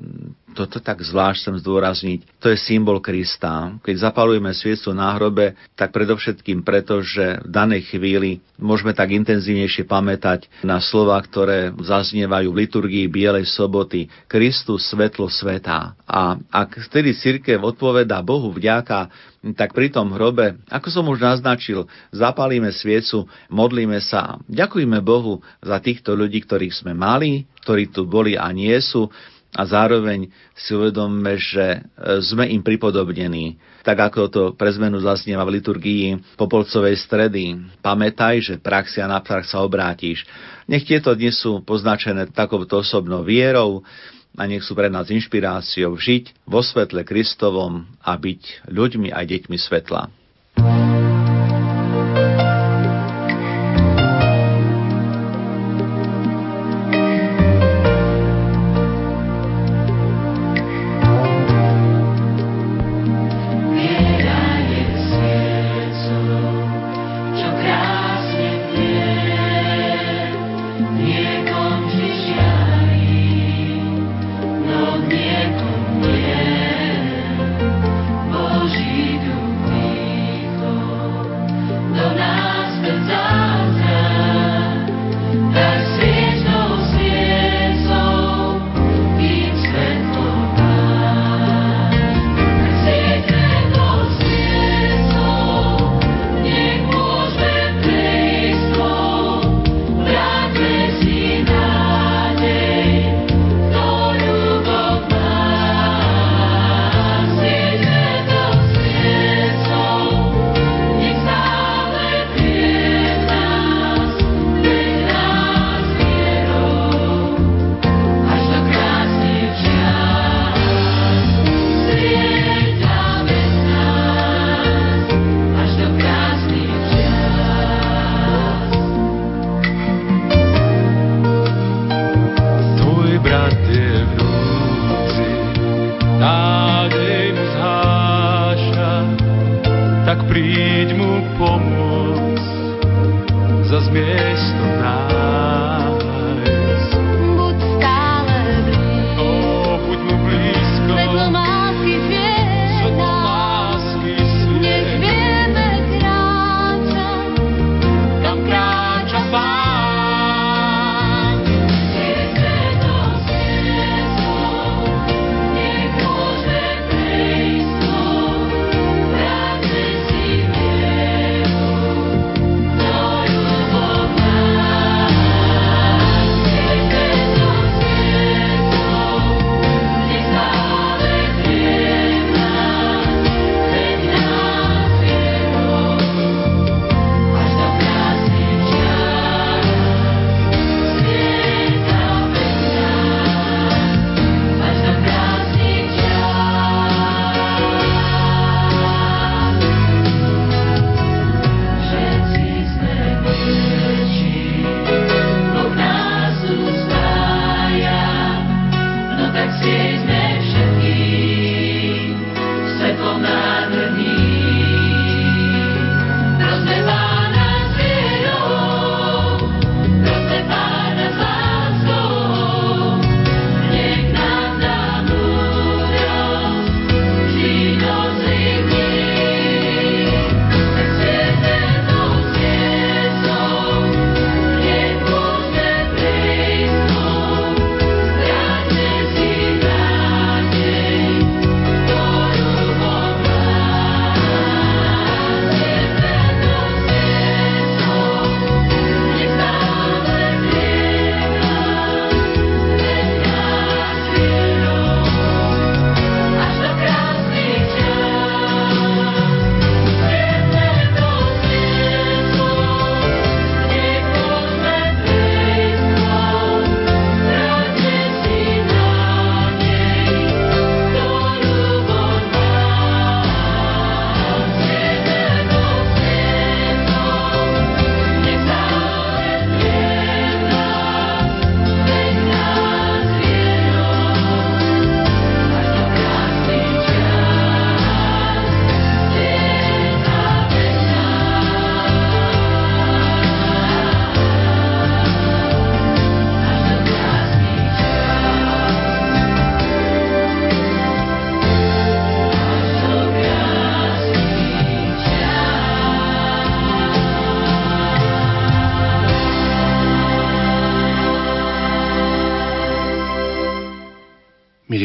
toto tak zvlášť chcem zdôrazniť, to je symbol Krista. Keď zapalujeme sviecu na hrobe, tak predovšetkým preto, že v danej chvíli môžeme tak intenzívnejšie pamätať na slova, ktoré zaznievajú v liturgii Bielej soboty. Kristus, svetlo sveta. A ak vtedy církev odpovedá Bohu vďaka, tak pri tom hrobe, ako som už naznačil, zapalíme sviecu, modlíme sa. Ďakujme Bohu za týchto ľudí, ktorých sme mali, ktorí tu boli a nie sú a zároveň si uvedomme, že e, sme im pripodobnení. Tak ako to pre zmenu zaznieva v liturgii Popolcovej stredy. Pamätaj, že praxi a na prach sa obrátiš. Nech tieto dni sú poznačené takouto osobnou vierou a nech sú pre nás inšpiráciou žiť vo svetle Kristovom a byť ľuďmi aj deťmi svetla.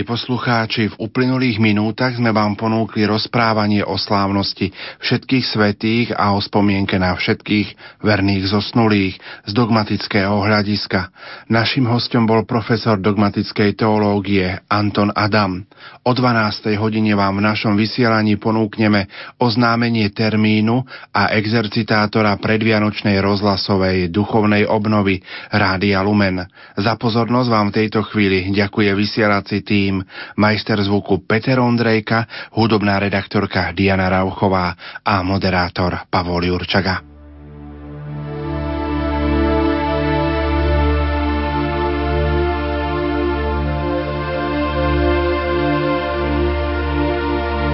Poslucháči, v uplynulých minútach sme vám ponúkli rozprávanie o slávnosti všetkých svetých a o spomienke na všetkých verných zosnulých z dogmatického hľadiska. Našim hostom bol profesor dogmatickej teológie Anton Adam. O 12. hodine vám v našom vysielaní ponúkneme oznámenie termínu a exercitátora predvianočnej rozhlasovej duchovnej obnovy Rádia Lumen. Za pozornosť vám v tejto chvíli ďakuje vysielací tým, majster zvuku Peter Ondrejka, hudobná redaktorka Diana Rauchová a moderátor Pavol Jurčaga.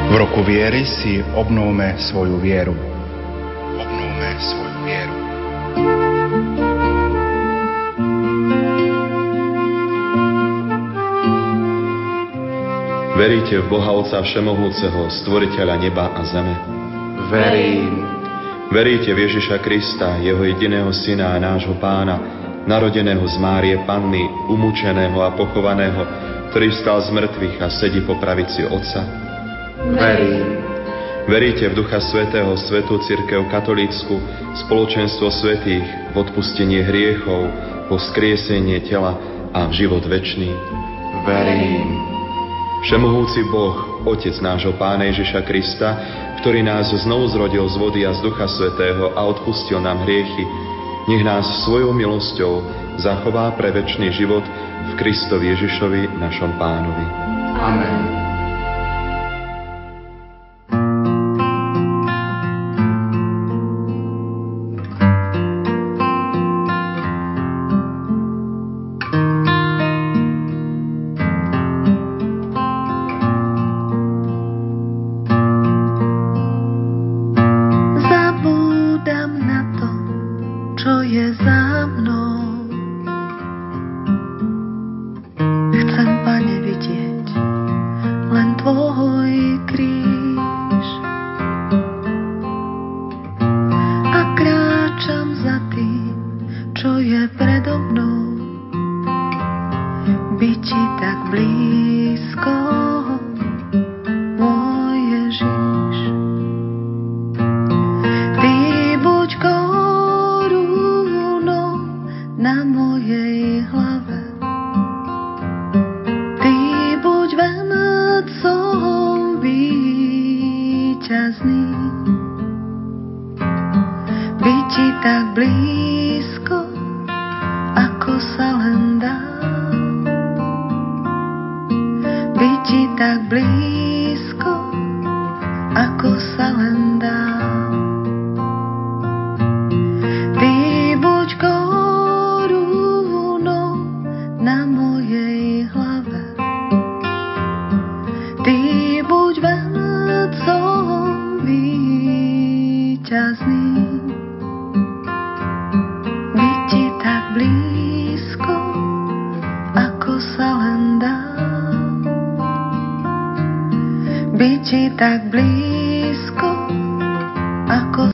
V roku viery si obnovme svoju vieru. Obnovme svoju vieru. Veríte v Boha Otca Všemohúceho, Stvoriteľa neba a zeme? Verím. Veríte v Ježiša Krista, Jeho jediného Syna a nášho Pána, narodeného z Márie Panny, umúčeného a pochovaného, ktorý vstal z mŕtvych a sedí po pravici Otca? Verím. Veríte v Ducha Svetého, Svetú Cirkev Katolícku, spoločenstvo svetých, v odpustenie hriechov, po skriesenie tela a v život večný? Verím. Všemohúci Boh, Otec nášho Pána Ježiša Krista, ktorý nás znovu zrodil z vody a z Ducha Svetého a odpustil nám hriechy, nech nás svojou milosťou zachová pre väčší život v Kristovi Ježišovi, našom Pánovi. Amen.